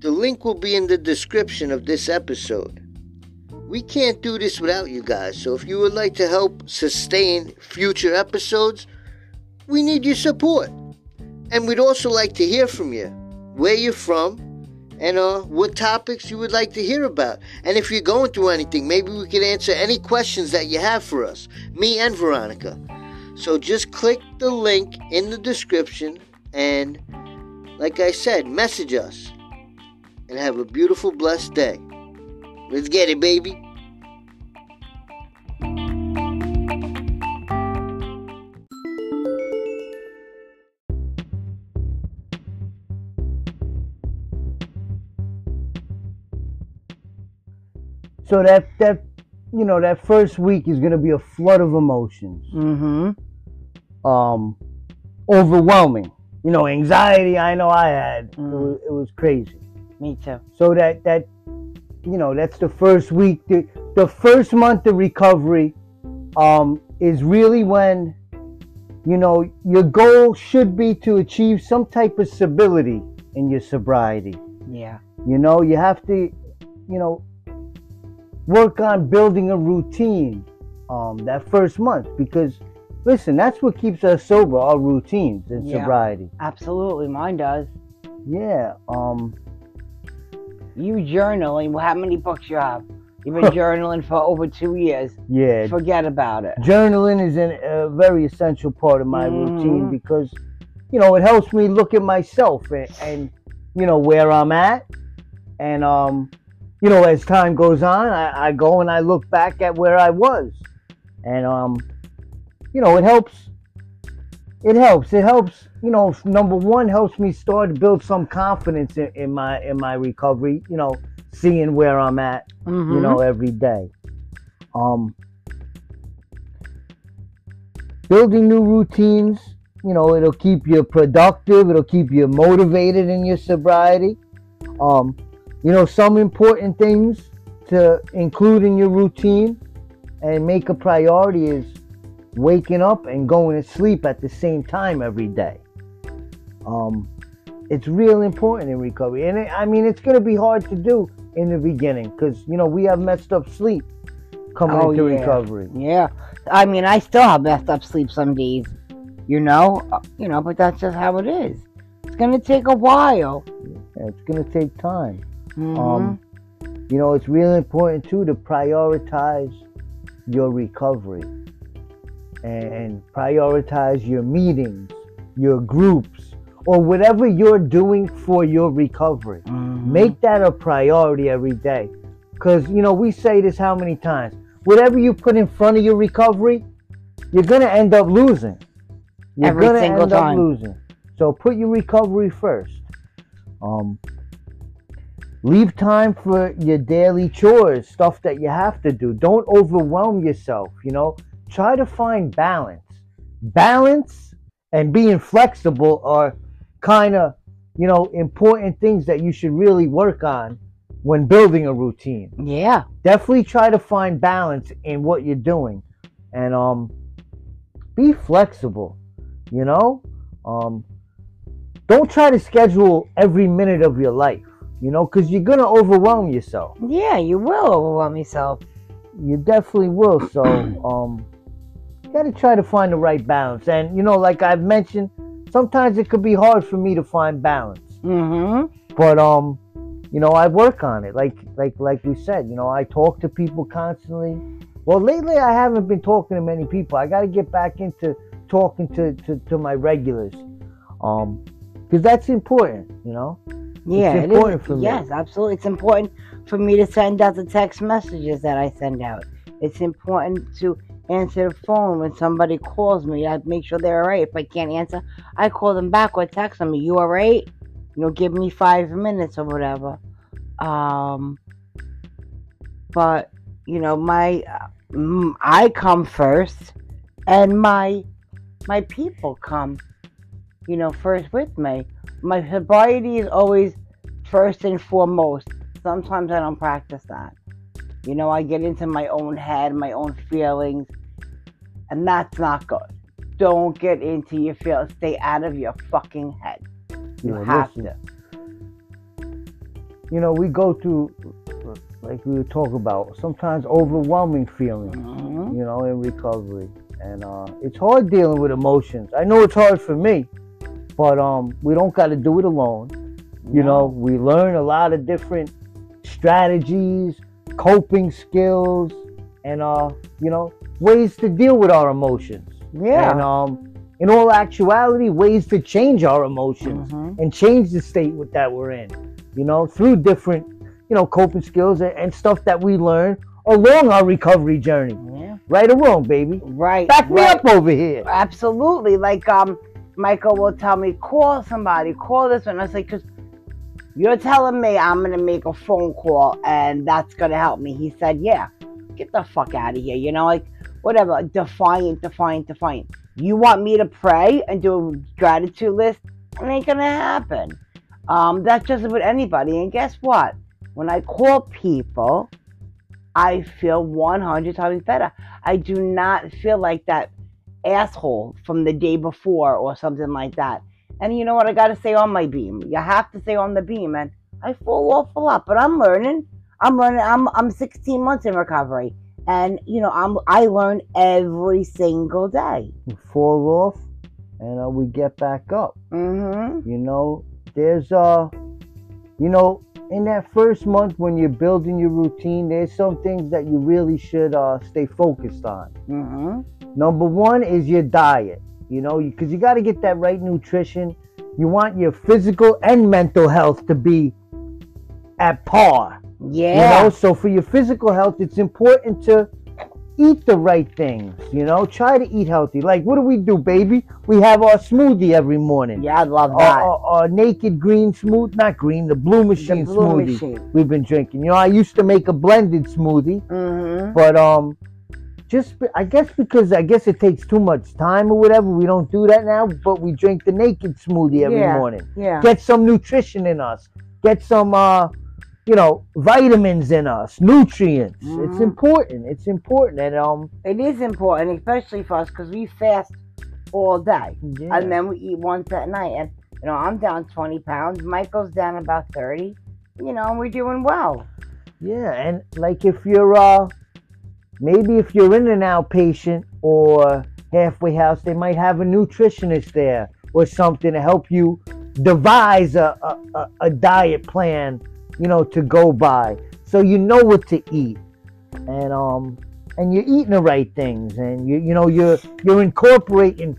the link will be in the description of this episode. We can't do this without you guys, so if you would like to help sustain future episodes, we need your support. And we'd also like to hear from you, where you're from, and uh, what topics you would like to hear about. And if you're going through anything, maybe we could answer any questions that you have for us, me and Veronica. So just click the link in the description and, like I said, message us. And have a beautiful, blessed day. Let's get it, baby. So that that you know that first week is going to be a flood of emotions. Mm-hmm. Um, overwhelming. You know, anxiety. I know I had. It, Mm. was, it was crazy. Me too. So that that you know that's the first week. The, the first month of recovery um, is really when you know your goal should be to achieve some type of stability in your sobriety. Yeah. You know, you have to, you know, work on building a routine um, that first month because, listen, that's what keeps us sober, our routines and Yeah. sobriety. Absolutely. Mine does. Yeah. Um, You journaling. How many books you have? You've been journaling for over two years. yeah. Forget about it. Journaling is an, a very essential part of my routine Mhm. because, you know, it helps me look at myself and, and you know, where I'm at. And, um, you know, as time goes on, I, I go and I look back at where I was. And, um, you know, it helps. It helps. It helps. You know, number one helps me start to build some confidence in, in my in my recovery. You know, seeing where I'm at Mm-hmm. you know, every day. Um, building new routines, you know, it'll keep you productive, it'll keep you motivated in your sobriety. Um, you know, some important things to include in your routine and make a priority is waking up and going to sleep at the same time every day. Um, it's real important in recovery. And it, I mean, it's going to be hard to do in the beginning because, you know, we have messed up sleep coming Oh, into yeah. recovery. Yeah. I mean, I still have messed up sleep some days, you know, Uh, you know, but that's just how it is. It's gonna take a while. Yeah, It's going to take time. Mhm. Um, you know, it's really important too to prioritize your recovery and prioritize your meetings, your groups, or whatever you're doing for your recovery. Mhm. Make that a priority every day. Because, you know, we say this how many times? Whatever you put in front of your recovery, you're going to end up losing. You're Every gonna single end up time. losing. So put your recovery first. Um, leave time for your daily chores, stuff that you have to do. Don't overwhelm yourself, you know. Try to find balance. Balance and being flexible are kind of, you know, important things that you should really work on when building a routine. Yeah. Definitely try to find balance in what you're doing and um be flexible, you know? Um don't try to schedule every minute of your life, you know, cuz you're going to overwhelm yourself. Yeah, you will overwhelm yourself. You definitely will. So, um you got to try to find the right balance. And you know, like I've mentioned, sometimes it could be hard for me to find balance. Mm-hmm. but um you know i work on it like like like we said you know i talk to people constantly well lately i haven't been talking to many people i got to get back into talking to, to, to my regulars. Um, because that's important, you know. Yeah, It's it important for me. Yes, absolutely. It's important for me to send out the text messages that I send out. It's important to answer the phone when somebody calls me. I make sure they're all right. If I can't answer, I call them back or text them. You all right? You know, give me five minutes or whatever. Um, but you know, my mm, I come first, and my my people come, you know, first with me. My sobriety is always first and foremost. Sometimes I don't practice that. You know, I get into my own head, my own feelings, and that's not good. Don't get into your feelings. Stay out of your fucking head. You Yeah, have listen. to. You know, we go through, like we talk about, sometimes overwhelming feelings. Mhm. you know, in recovery. And uh, it's hard dealing with emotions. I know it's hard for me, but um, we don't got to do it alone. You know, we learn a lot of different strategies, coping skills, and uh, you know, ways to deal with our emotions. Yeah. And um, in all actuality, ways to change our emotions Mhm. and change the state with that we're in. You know, through different, you know, coping skills and, and stuff that we learn along our recovery journey. Yeah. Right or wrong, baby. Right. Back me right. up over here. Absolutely. Like um, Michael will tell me, call somebody, call this one. I say, because you're telling me I'm gonna make a phone call and that's gonna help me. He said, yeah. Get the fuck out of here. You know, like whatever. Defiant, defiant, defiant. You want me to pray and do a gratitude list? It ain't gonna happen. Um, that's just with anybody. And guess what? When I call people, I feel 100 times better. I do not feel like that asshole from the day before or something like that. And you know what? I got to stay on my beam. You have to stay on the beam. And I fall off a lot, but I'm learning. I'm learning. I'm I'm 16 months in recovery, and you know I'm I learn every single day. We fall off and uh, we get back up. Mm-hmm. You know, there's uh, you know, in that first month when you're building your routine, there's some things that you really should uh stay focused on. Mm-hmm. Number one is your diet. You know, because you got to get that right nutrition. You want your physical and mental health to be at par. Yeah. You know, so for your physical health, it's important to eat the right things. You know, try to eat healthy. Like, what do we do, baby? We have our smoothie every morning. yeah, I love that. our, our naked green smooth, not green, the blue machine the blue smoothie machine. we've been drinking. You know, I used to make a blended smoothie, Mm-hmm. but um, just I guess because I guess it takes too much time or whatever, we don't do that now. But we drink the naked smoothie every Yeah. morning Yeah. get some nutrition in us get some uh you know vitamins in us nutrients it's Mhm. important it's important and um It is important, especially for us, because we fast all day. yeah. and then we eat once at night. And you know, I'm down 20 pounds. Michael's down about 30. You know, and we're doing well. yeah and like if you're uh maybe if you're in an outpatient or halfway house they might have a nutritionist there or something to help you devise a, a, a- diet plan you know to go by. So you know what to eat. And um and you're eating the right things. And you you know you're you're incorporating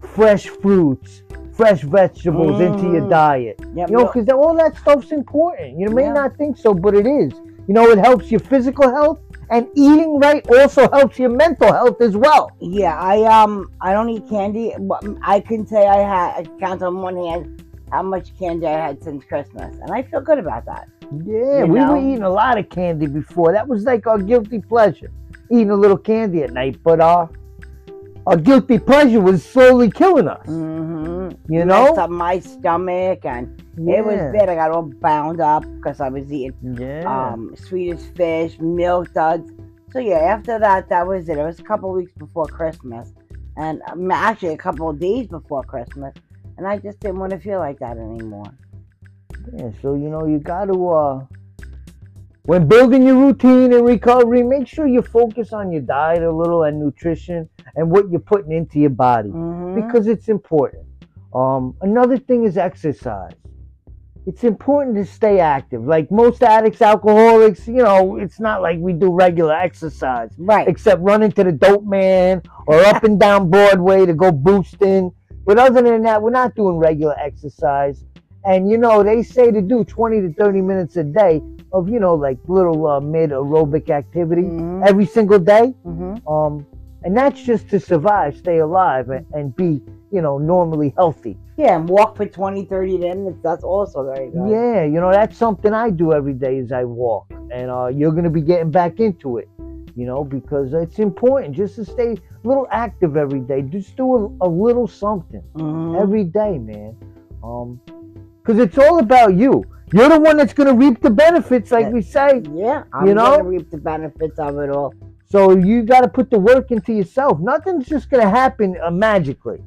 fresh fruits fresh vegetables into your Mm. diet. Yep, you know no- because all that stuff's important. You may Yeah. not think so but it is. You know it helps your physical health and eating right also helps your mental health as well yeah, I um, I don't eat candy. but I can say I had I count on one hand how much candy I had since Christmas, and I feel good about that. yeah You we know? were eating a lot of candy before that was like our guilty pleasure eating a little candy at night but uh our guilty pleasure was slowly killing us Mm-hmm. you know Messed up my stomach, and it was bad. I got all bound up because I was eating yeah um, Swedish fish, milk duds. So yeah, after that, that was it. It was a couple weeks before Christmas, and um, actually a couple of days before Christmas, and I just didn't want to feel like that anymore. Yeah, so you know you got to uh when building your routine and recovery, make sure you focus on your diet a little and nutrition and what you're putting into your body Mhm. because it's important. Um another thing is exercise. it's important to stay active. Like most addicts, alcoholics, you know, it's not like we do regular exercise, Right. except running to the dope man or up and down Broadway to go boosting. But other than that, we're not doing regular exercise. And you know, they say to do 20 to 30 minutes a day of, you know, like little uh, mid aerobic activity Mhm. every single day. hmm Um, and that's just to survive, stay alive, and, and be, you know, normally healthy. Yeah, and walk for 20, 30 minutes. That's also very good. Yeah, you know, that's something I do every day as I walk. And uh, you're going to be getting back into it, you know, because it's important just to stay a little active every day. Just do a, a little something Mhm. every day, man. Um, because it's all about you. You're the one that's going to reap the benefits, like we say. Yeah, I'm You know? reap the benefits of it all. So you got to put the work into yourself. Nothing's just going to happen uh, magically,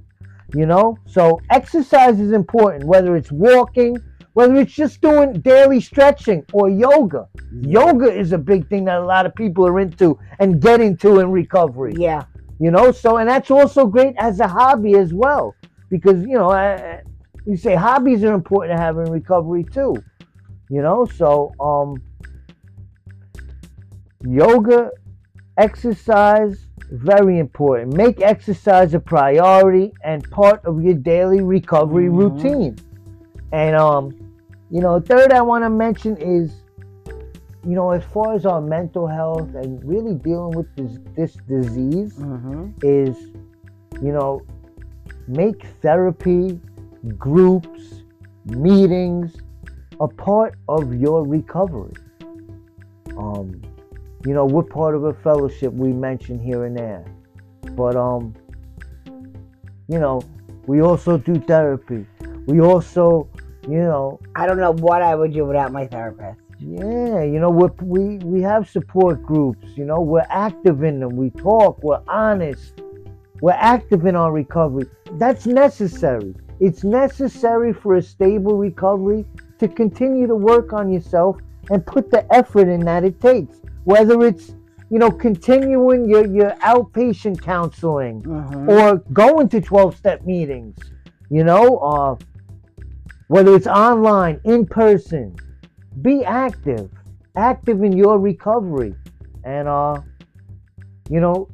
you know? So exercise is important, whether it's walking, whether it's just doing daily stretching or yoga. Yoga is a big thing that a lot of people are into and get into in recovery, Yeah, you know? So, and that's also great as a hobby as well, because, you know, uh, you say hobbies are important to have in recovery too, you know? So, um, yoga exercise very important make exercise a priority and part of your daily recovery Mhm. routine and um you know third i want to mention is you know as far as our mental health and really dealing with this this disease hmm is you know make therapy groups meetings a part of your recovery. Um you know we're part of a fellowship we mention here and there. But um you know we also do therapy. We also you know I don't know what I would do without my therapist. yeah you know we're, we we have support groups you know we're active in them. We talk we're honest we're active in our recovery. That's necessary it's necessary for a stable recovery to continue to work on yourself and put the effort in that it takes. Whether it's you know continuing your your outpatient counseling hmm or going to 12 step meetings you know uh whether it's online in person be active active in your recovery. And uh you know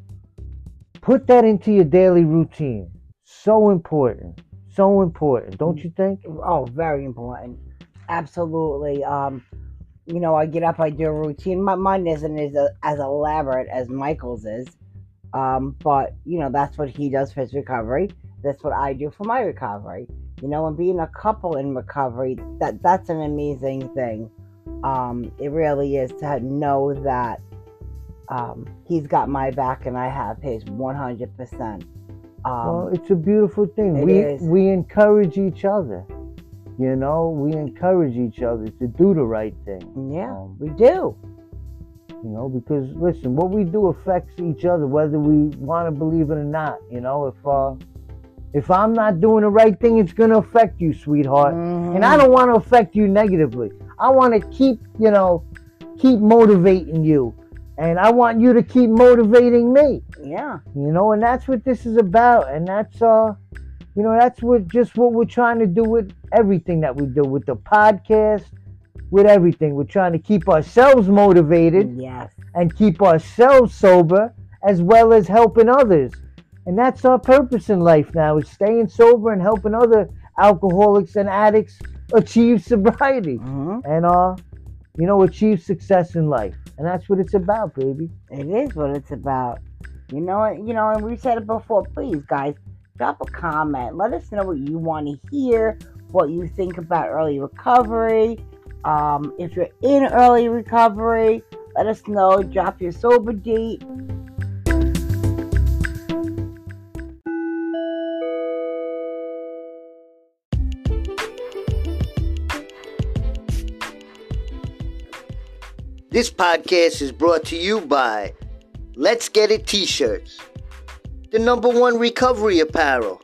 put that into your daily routine. So important so important don't you think Oh, very important. Absolutely. Um, you know, I get up, I do a routine. My, mine isn't as, as elaborate as Michael's is, um, but you know, that's what he does for his recovery. That's what I do for my recovery. You know, and being a couple in recovery, that that's an amazing thing. Um, it really is to know that um, he's got my back and I have his 100%. Um, well it's a beautiful thing. we is. we encourage each other you know? We encourage each other to do the right thing. Yeah, um, we do. you know because listen what we do affects each other whether we want to believe it or not you know? If uh if i'm not doing the right thing it's going to affect you sweetheart. And i don't want to affect you negatively. I want to keep you know keep motivating you and i want you to keep motivating me. Yeah. you know and that's what this is about. And that's uh you know that's what just what we're trying to do with everything that we do with the podcast with everything. We're trying to keep ourselves motivated Yes. and keep ourselves sober as well as helping others. And that's our purpose in life now is staying sober and helping other alcoholics and addicts achieve sobriety hmm and uh you know achieve success in life and that's what it's about baby It is what it's about. You know, you know, and we said it before. Please, guys, drop a comment. Let us know what you want to hear, what you think about early recovery. Um, if you're in early recovery, let us know. Drop your sober date. This podcast is brought to you by Let's Get It T shirts, the number one recovery apparel.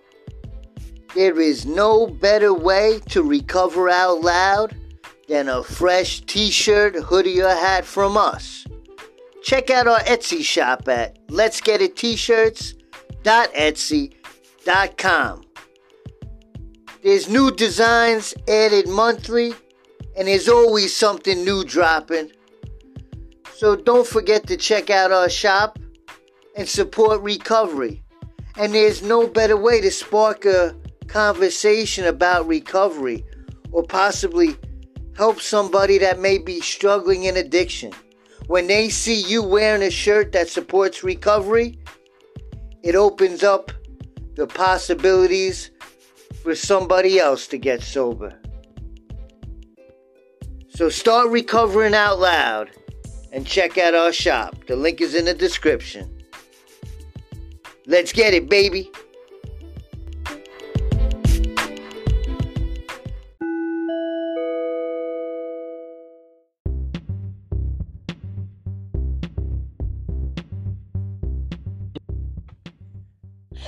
There is no better way to recover out loud than a fresh t shirt, hoodie, or hat from us. Check out our Etsy shop at Let's Get It T shirts.etsy.com. There's new designs added monthly and there's always something new dropping. So don't forget to check out our shop and support recovery. And there's no better way to spark a conversation about recovery or possibly help somebody that may be struggling in addiction. When they see you wearing a shirt that supports recovery, it opens up the possibilities for somebody else to get sober. So start recovering out loud and check out our shop. The link is in the description. Let's get it, baby.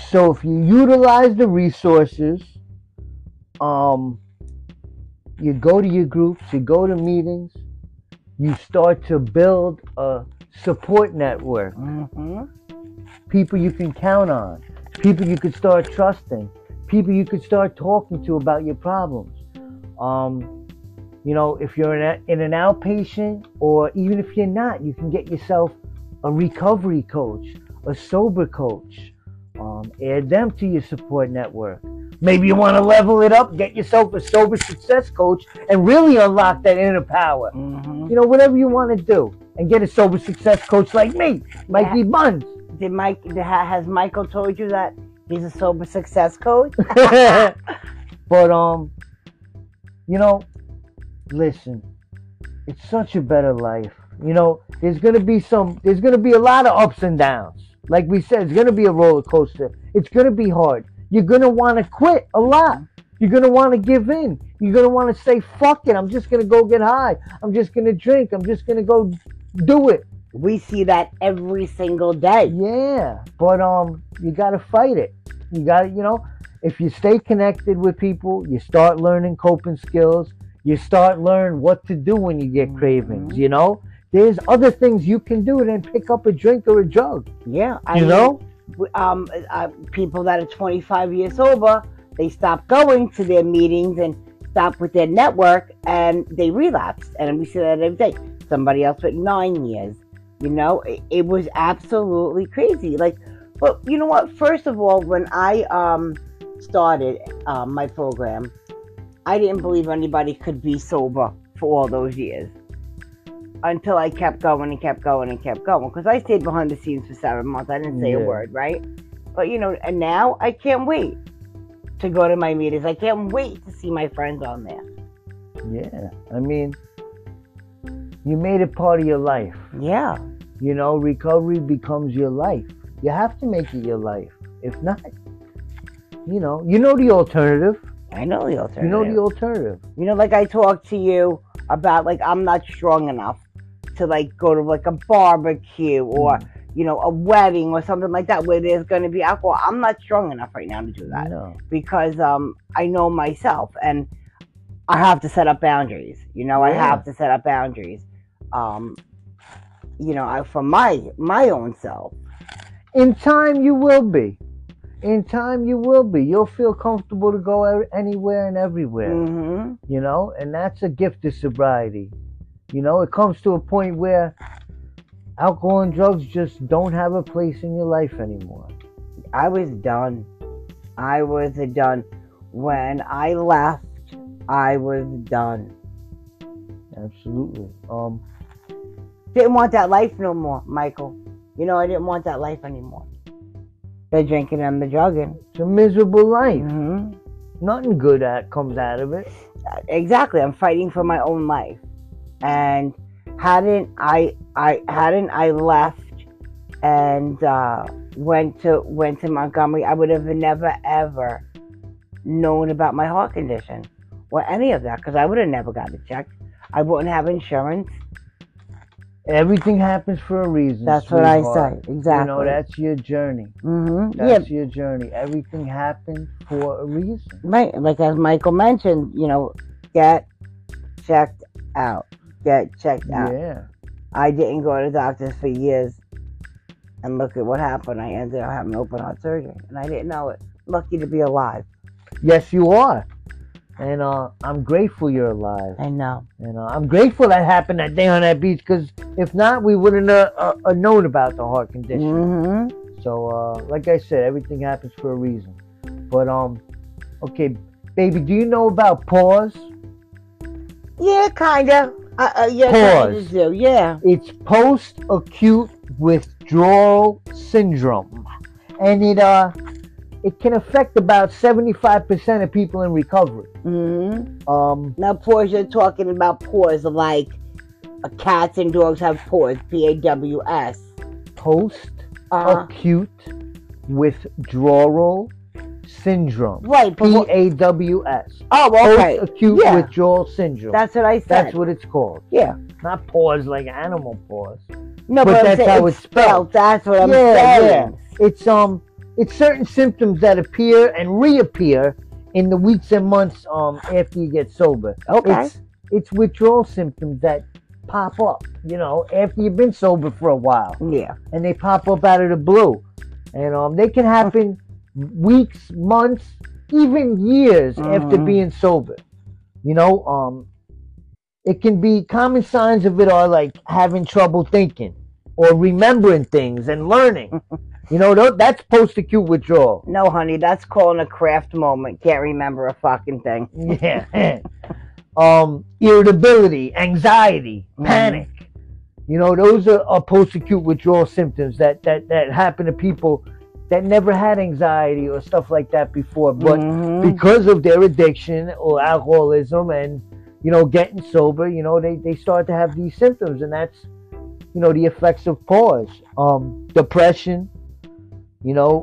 So if you utilize the resources, um, you go to your groups, you go to meetings, you start to build a support network. Mm-hmm. People you can count on, people you could start trusting, people you could start talking to about your problems. Um, you know, if you're in, a, in an outpatient, or even if you're not, you can get yourself a recovery coach, a sober coach. Um, add them to your support network. Maybe you want to level it up, get yourself a sober success coach, and really unlock that inner power. Mm-hmm. You know, whatever you want to do, and get a sober success coach like me, Mikey Buns. Did Mike? Has Michael told you that he's a sober success coach? but um, you know, listen, it's such a better life. You know, there's gonna be some, there's gonna be a lot of ups and downs. Like we said, it's gonna be a roller coaster. It's gonna be hard. You're gonna want to quit a lot. You're gonna want to give in. You're gonna want to say, "Fuck it! I'm just gonna go get high. I'm just gonna drink. I'm just gonna go do it." We see that every single day. Yeah, but um, you gotta fight it. You gotta, you know, if you stay connected with people, you start learning coping skills. You start learning what to do when you get cravings. Mhm. You know, there's other things you can do than pick up a drink or a drug. Yeah, I You mean, know, um, uh, people that are 25 years sober, they stop going to their meetings and stop with their network, and they relapse. And we see that every day. Somebody else with nine years. You know, it, it was absolutely crazy. Like, but you know what? First of all, when I um started um, my program, I didn't believe anybody could be sober for all those years. Until I kept going and kept going and kept going. Because I stayed behind the scenes for seven months. I didn't say a word, right? But you know, and now I can't wait to go to my meetings. I can't wait to see my friends on there. yeah. I mean, you made it part of your life. Yeah. You know, recovery becomes your life. You have to make it your life. If not, you know, you know the alternative. I know the alternative. You know the alternative. You know, like I talked to you about, like I'm not strong enough to like go to like a barbecue or you know a wedding or something like that where there's going to be alcohol. I'm not strong enough right now to do that No. because um I know myself and I have to set up boundaries. You know, I have to set up boundaries. Um, you know, I for my my own self. In time, you will be. In time, you will be. You'll feel comfortable to go anywhere and everywhere. hmm You know, and that's a gift of sobriety. You know, it comes to a point where alcohol and drugs just don't have a place in your life anymore. I was done. I was done. When I left, I was done. Absolutely. Um, Didn't want that life no more, Michael. You know, I didn't want that life anymore. The drinking and the drugging. it's a miserable life. hmm Nothing good at comes out of it. Exactly. I'm fighting for my own life. And hadn't I, I hadn't I left and uh, went to went to Montgomery, I would have never ever known about my heart condition or any of that because I would have never got it checked. I wouldn't have insurance. Everything happens for a reason. That's what I say. Exactly. You know, that's your journey. hmm Yeah, That's your journey. Everything happened for a reason. right. Like as Michael mentioned, you know, get checked out. Get checked out. Yeah. I didn't go to the doctors for years. And look at what happened. I ended up having open heart surgery. And I didn't know it. Lucky to be alive. Yes, you are. and uh, I'm grateful you're alive. I know. And uh, I'm grateful that happened that day on that beach because if not, we wouldn't have uh, uh, known about the heart condition. Mm-hmm. So, uh, like I said, everything happens for a reason. But um, okay, baby, do you know about pause? Yeah, kinda. Uh, uh, yeah, Pause. Yeah. It's post-acute withdrawal syndrome, and it uh, it can affect about 75% of people in recovery. Mm-hmm. Um, Now, pause. You're talking about pause, like uh, cats and dogs have paws. P A W S. Uh, post-acute withdrawal syndrome. right. P-A-W-S. P what- A W S. oh, okay. Post-acute Yeah. withdrawal syndrome. That's what I said. That's what it's called. Yeah. Not pause like animal pause. No, But but, that's saying how it's it's spelled. That's what I'm Yeah, saying. It's um, it's certain symptoms that appear and reappear in the weeks and months um after you get sober. Okay. It's it's withdrawal symptoms that pop up. You know, after you've been sober for a while, Yeah. and they pop up out of the blue, and um, they can happen weeks, months, even years after Mhm. being sober. You know, um, it can be common signs of it are like having trouble thinking or remembering things and learning. you know, that's post-acute withdrawal. No, honey, that's calling a craft moment. Can't remember a fucking thing. Yeah. um, irritability, anxiety, Mhm. panic. You know, those are, are post-acute withdrawal symptoms that, that, that happen to people that never had anxiety or stuff like that before, but Mhm. because of their addiction or alcoholism and you know getting sober, you know they, they start to have these symptoms, and that's you know the effects of pause, um, depression. You know,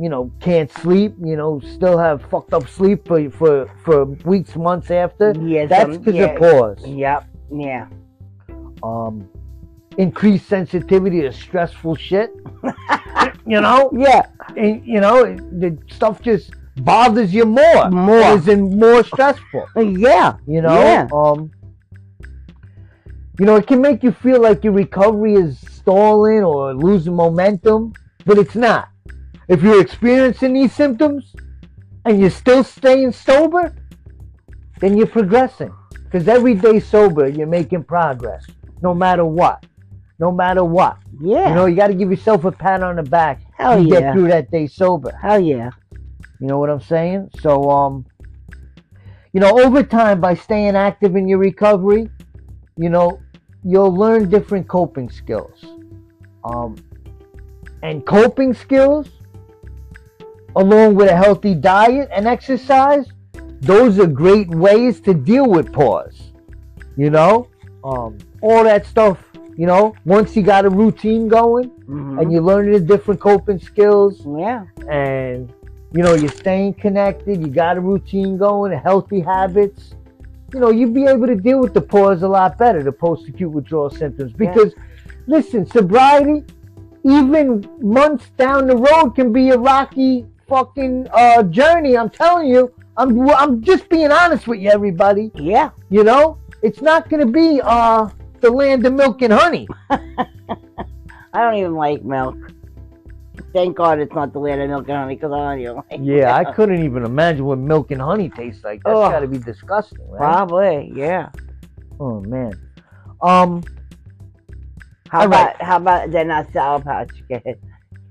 you know can't sleep. You know, still have fucked up sleep for for for weeks, months after. yeah, That's because yeah. of pause. Yep. Yeah. Um, increased sensitivity to stressful shit. you know, Yeah. and you know the stuff just bothers you more. More. As in more stressful. Yeah. You know, Yeah. um, you know, it can make you feel like your recovery is stalling or losing momentum, but it's not. If you're experiencing these symptoms and you're still staying sober, then you're progressing. Because every day sober, you're making progress, no matter what. No matter what. Yeah. You know, you got to give yourself a pat on the back Hell to yeah. get through that day sober. Hell yeah. You know what I'm saying? So, um, you know, over time, by staying active in your recovery, you know, you'll learn different coping skills. Um, and coping skills, along with a healthy diet and exercise, those are great ways to deal with pause. You know, um, all that stuff. You know, once you got a routine going Mhm. and you're learning the different coping skills, yeah. and you know you're staying connected you got a routine going healthy habits you know you'd be able to deal with the pause a lot better the post-acute withdrawal symptoms because listen sobriety even months down the road can be a rocky fucking uh, journey i'm telling you i'm i'm just being honest with you everybody Yeah. you know it's not going to be uh the land of milk and honey I don't even like milk. Thank God it's not the land of milk and honey because I don't even like yeah i couldn't even imagine what milk and honey tastes like that's Ugh. got to be disgusting right? Probably, yeah. Oh man. Um. How about right. how about they're not sour patch kids?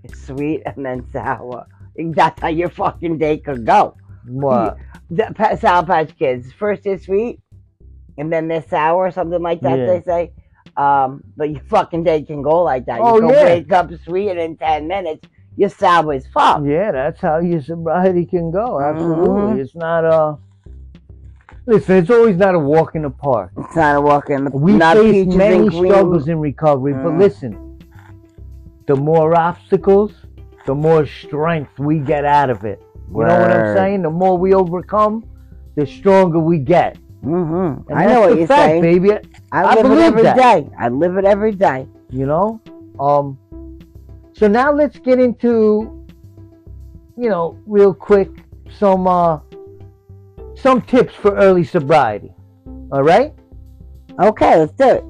It's sweet and then sour. That's how your fucking day could go. What? The sour patch kids. First they're sweet, and then they're sour or something like that. Yeah. They say. Um, but your fucking day can go like that. Oh, you can yeah. wake up sweet and in ten minutes you're sour as fuck. Yeah, that's how your sobriety can go. Absolutely. Mhm. It's not a. Listen, it's always not a walk in the park. It's not a walk in the park. We not face many struggles in recovery, but Mm. listen, the more obstacles, the more strength we get out of it. You know what I'm saying? The more we overcome, the stronger we get. Mm-hmm. I know what you're fact, saying. baby. I I live it believe every that. day. I live it every day. you know um so now let's get into you know real quick some uh some tips for early sobriety all right Okay, let's do it.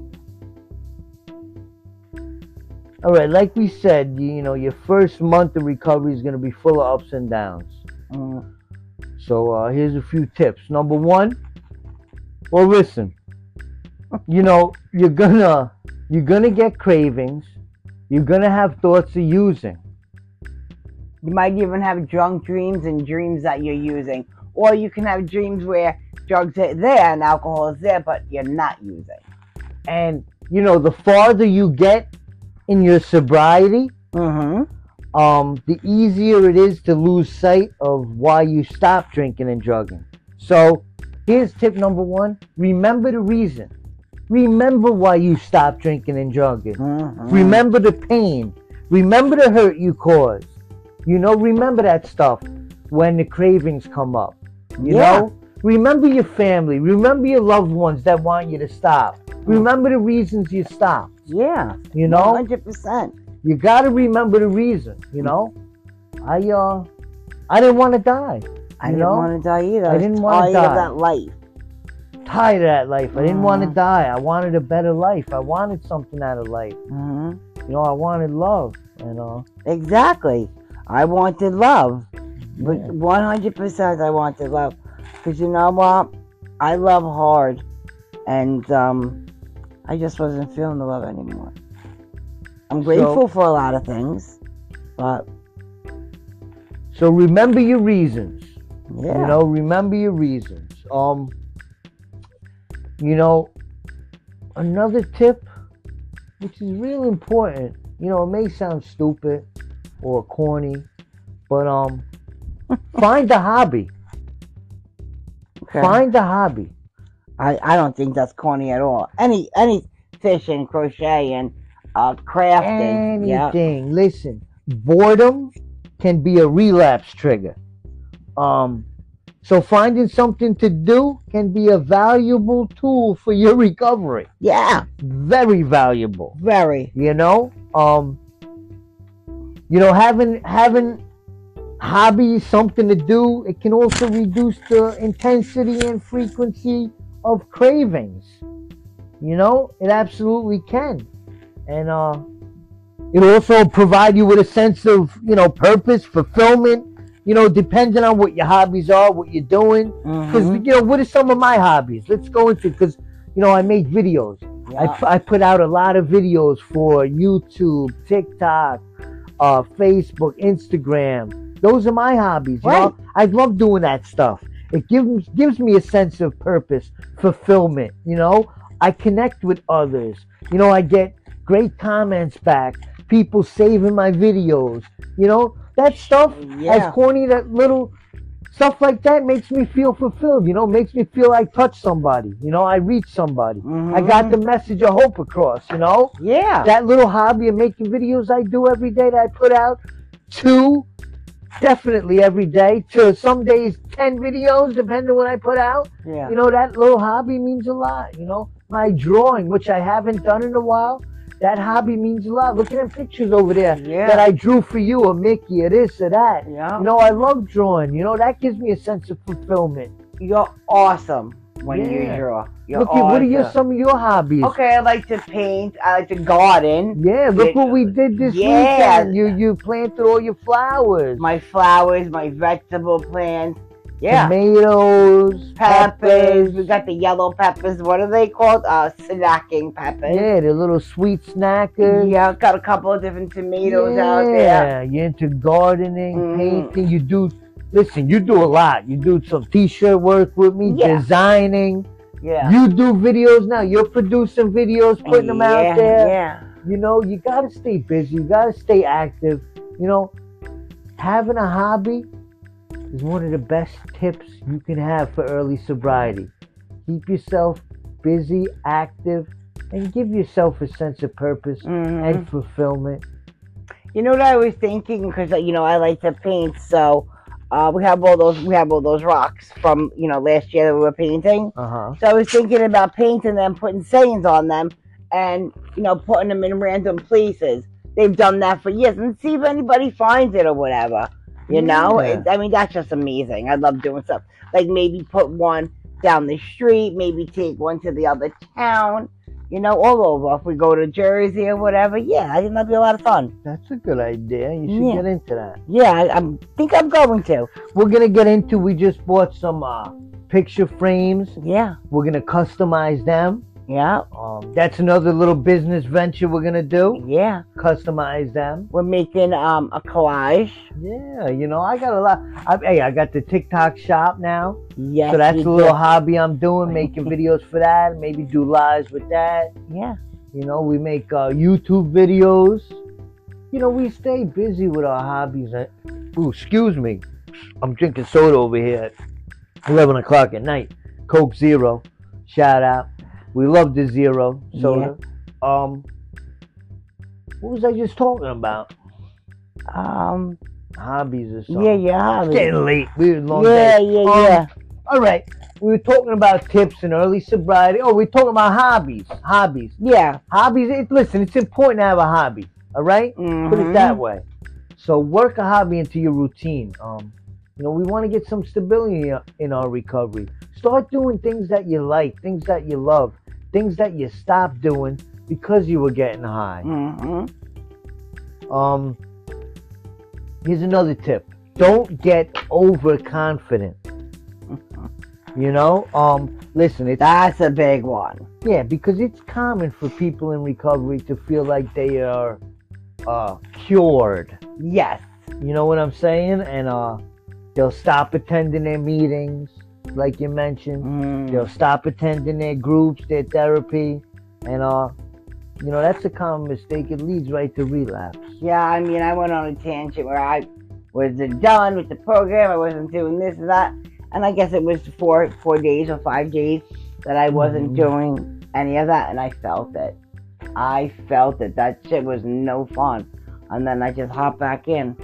all right like we said you, you know your first month of recovery is going to be full of ups and downs Mm. So uh, here's a few tips. Number one, well, listen. You know, you're gonna you're gonna get cravings. You're gonna have thoughts of using. You might even have drunk dreams and dreams that you're using. Or you can have dreams where drugs are there and alcohol is there, but you're not using. And you know, the farther you get in your sobriety, Mm-hmm. um, the easier it is to lose sight of why you stopped drinking and drugging. So here's tip number one: remember the reason. Remember why you stopped drinking and drugging. Mm-hmm. Remember the pain. Remember the hurt you caused. You know, remember that stuff when the cravings come up. You Yeah. know? Remember your family. Remember your loved ones that want you to stop. Remember the reasons you stopped. Yeah. You know? 100%. You gotta remember the reason, you know? I uh I didn't want to die. I didn't know? want to die either. I was didn't wanna tired die. of that life. Tired of that life. I didn't want to Mhm. die. I wanted a better life. I wanted something out of life. hmm You know, I wanted love. You know. Exactly. I wanted love. But yeah. 100% I wanted love. Because you know what? I love hard. And um, I just wasn't feeling the love anymore. I'm grateful for a lot of things. But so remember your reasons. Yeah. You know, remember your reasons. Um you know, another tip which is really important. You know, it may sound stupid or corny, but um find a hobby. Okay. Find a hobby. I, I don't think that's corny at all. Any any fishing, crochet, and uh, crafting. Anything. Listen, boredom can be a relapse trigger. Um, so finding something to do can be a valuable tool for your recovery. Yeah. Very valuable. Very. You know, um, you know, having having hobbies, something to do, it can also reduce the intensity and frequency of cravings. You know, it absolutely can. And uh it also provide you with a sense of, you know, purpose, fulfillment, you know, depending on what your hobbies are, what you're doing. Because, Mhm. you know, what are some of my hobbies? Let's go into because, you know, I make videos. I, Yeah. pu- I put out a lot of videos for YouTube, TikTok, uh, Facebook, Instagram. Those are my hobbies. You know? I love doing that stuff. It gives gives me a sense of purpose, fulfillment. You know, I connect with others. You know, I get great comments back. People saving my videos. You know, that stuff. Yeah. As corny that little stuff like that makes me feel fulfilled. You know, makes me feel I touched somebody. You know, I reached somebody. I got Mhm. the message of hope across. You know, Yeah. that little hobby of making videos I do every day that I put out, two, definitely every day, to some days 10 videos, depending on what I put out. yeah. You know, that little hobby means a lot. You know, my drawing, which I haven't done in a while, that hobby means a lot. Look at them pictures over there Yeah. that I drew for you, or Mickey, or this, or that. yeah. You know, I love drawing. You know, that gives me a sense of fulfillment. You're awesome when you draw. You're Look at what are your some of your hobbies? Okay, I like to paint. I like to garden. Yeah, look Yeah. what we did this Yeah. weekend. You you planted all your flowers. My flowers, my vegetable plants. Yeah. Tomatoes, Peppers. We got the yellow peppers. What are they called? Uh, snacking peppers. Yeah, the little sweet snackers. Yeah, got a couple of different tomatoes yeah. out there. Yeah, you're into gardening, Mhm. painting. You do, listen, you do a lot. You do some t-shirt work with me, Yeah. designing. Yeah. You do videos now. You're producing videos, putting them yeah, out there. Yeah. You know, you gotta stay busy. You gotta stay active. You know, having a hobby is one of the best tips you can have for early sobriety. Keep yourself busy, active, and give yourself a sense of purpose Mhm. and fulfillment. You know what I was thinking? Because you know I like to paint, so uh, we have all those we have all those rocks from you know last year that we were painting. Uh huh. So I was thinking about painting them, putting sayings on them, and you know putting them in random places. They've done that for years, and see if anybody finds it or whatever. You know, Yeah. I mean that's just amazing. I love doing stuff like maybe put one down the street, maybe take one to the other town. you know, all over. If we go to Jersey or whatever, yeah, I think that'd be a lot of fun. That's a good idea. You should Yeah. get into that. Yeah, I, I think I'm going to. We're gonna get into. We just bought some uh, picture frames. Yeah, We're gonna customize them. Yeah, Um, that's another little business venture we're gonna do. yeah. Customize them. We're making um a collage. Yeah, you know, I got a lot. I, hey, I got the TikTok shop now, Yes, so that's a little do. hobby I'm doing, making videos for that. Maybe do lives with that. Yeah, You know, we make uh, YouTube videos. You know, we stay busy with our hobbies. Uh, Ooh, excuse me. I'm drinking soda over here at 11 o'clock at night. Coke Zero. Shout out. We love the Zero soda. Um, what was I just talking about? um, Hobbies or something. yeah, yeah. It's getting late. We a long yeah, day. yeah, Um, yeah. All right. We were talking about tips and early sobriety. Oh, we're talking about hobbies. Hobbies. Yeah. Hobbies. It, listen, it's important to have a hobby. All right? Put it Mhm. that way. So work a hobby into your routine. Um, you know, we want to get some stability in our recovery. Start doing things that you like, things that you love, things that you stopped doing because you were getting high. Mhm. Um, here's another tip: don't get overconfident. You know, um, listen, it's That's a big one. yeah, because it's common for people in recovery to feel like they are uh, cured. Yes. You know what I'm saying? And uh, they'll stop attending their meetings, like you mentioned. Mm. They'll stop attending their groups, their therapy, and uh, you know that's a common mistake. It leads right to relapse. Yeah, I mean, I went on a tangent where I wasn't done with the program. I wasn't doing this and that, and I guess it was four four days or five days that I wasn't Mhm. doing any of that, and I felt it. I felt it. That shit was no fun, and then I just hopped back in.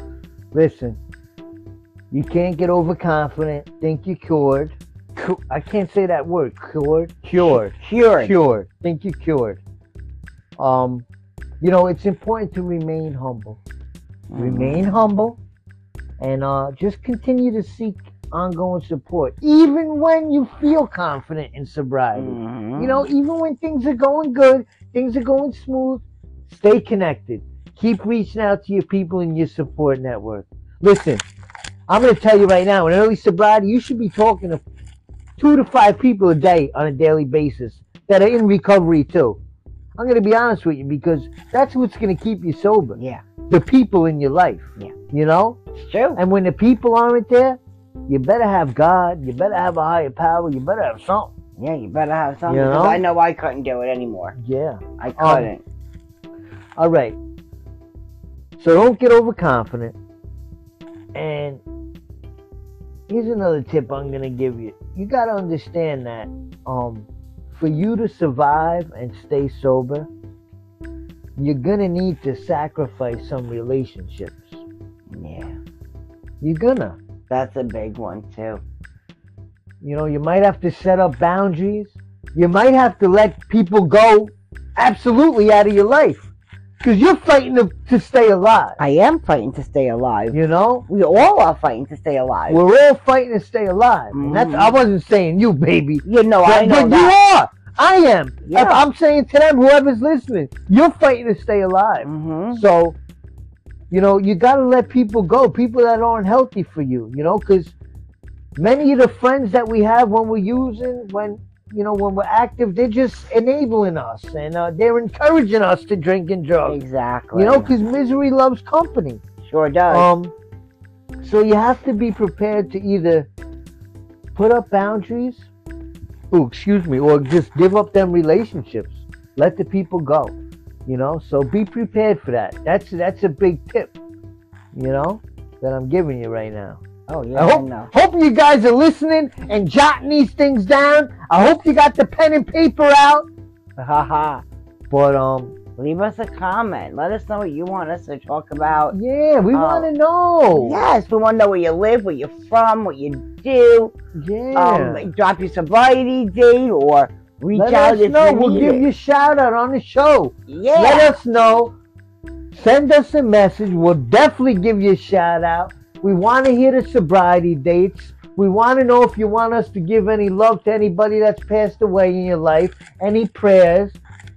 Listen, you can't get overconfident. Think you're cured. I can't say that word. Cured. Cured. Cured. Cured. Think you're cured. Um, you know, it's important to remain humble. Mhm. Remain humble, and uh, just continue to seek ongoing support, even when you feel confident in sobriety. Mhm. You know, even when things are going good, things are going smooth, stay connected. Keep reaching out to your people in your support network. Listen, I'm going to tell you right now, in early sobriety, you should be talking to two to five people a day on a daily basis that are in recovery too. I'm going to be honest with you because that's what's going to keep you sober. Yeah, The people in your life. Yeah. You know? it's true. And when the people aren't there, you better have God, you better have a higher power, you better have something. Yeah, you better have something You because know? I know I couldn't do it anymore. Yeah. I Um, couldn't. All right. So don't get overconfident. And here's another tip I'm gonna give you. You gotta understand that um, for you to survive and stay sober, you're gonna need to sacrifice some relationships. yeah, You're gonna. that's a big one too. You know, you might have to set up boundaries. You might have to let people go absolutely out of your life. Because you're fighting to, to stay alive. I am fighting to stay alive. You know? We all are fighting to stay alive. We're all fighting to stay alive. And that's. I wasn't saying you, baby. you know, I But, know but that. you are. I am. Yeah. If I'm saying to them, whoever's listening, you're fighting to stay alive. hmm So, you know, you got to let people go, people that aren't healthy for you, you know, because many of the friends that we have when we're using, when, you know, when we're active, they're just enabling us and uh, they're encouraging us to drink and drug. Exactly. You know, because misery loves company. sure does. Um, so you have to be prepared to either put up boundaries, oh, excuse me, or just give up them relationships. Let the people go. You know, so be prepared for that. That's that's a big tip. You know, that I'm giving you right now. Oh yeah, I I, hope know. hope you guys are listening and jotting these things down. I hope you got the pen and paper out. Haha. But um, Leave us a comment. Let us know what you want us to talk about. yeah, we Oh. want to know. Yes, we want to know where you live, where you're from, what you do. Yeah. Um, drop your sobriety date or reach Let out us if know. We'll give it. you a shout out on the show. yeah. Let us know. Send us a message. We'll definitely give you a shout out. We want to hear the sobriety dates. We want to know if you want us to give any love to anybody that's passed away in your life, any prayers.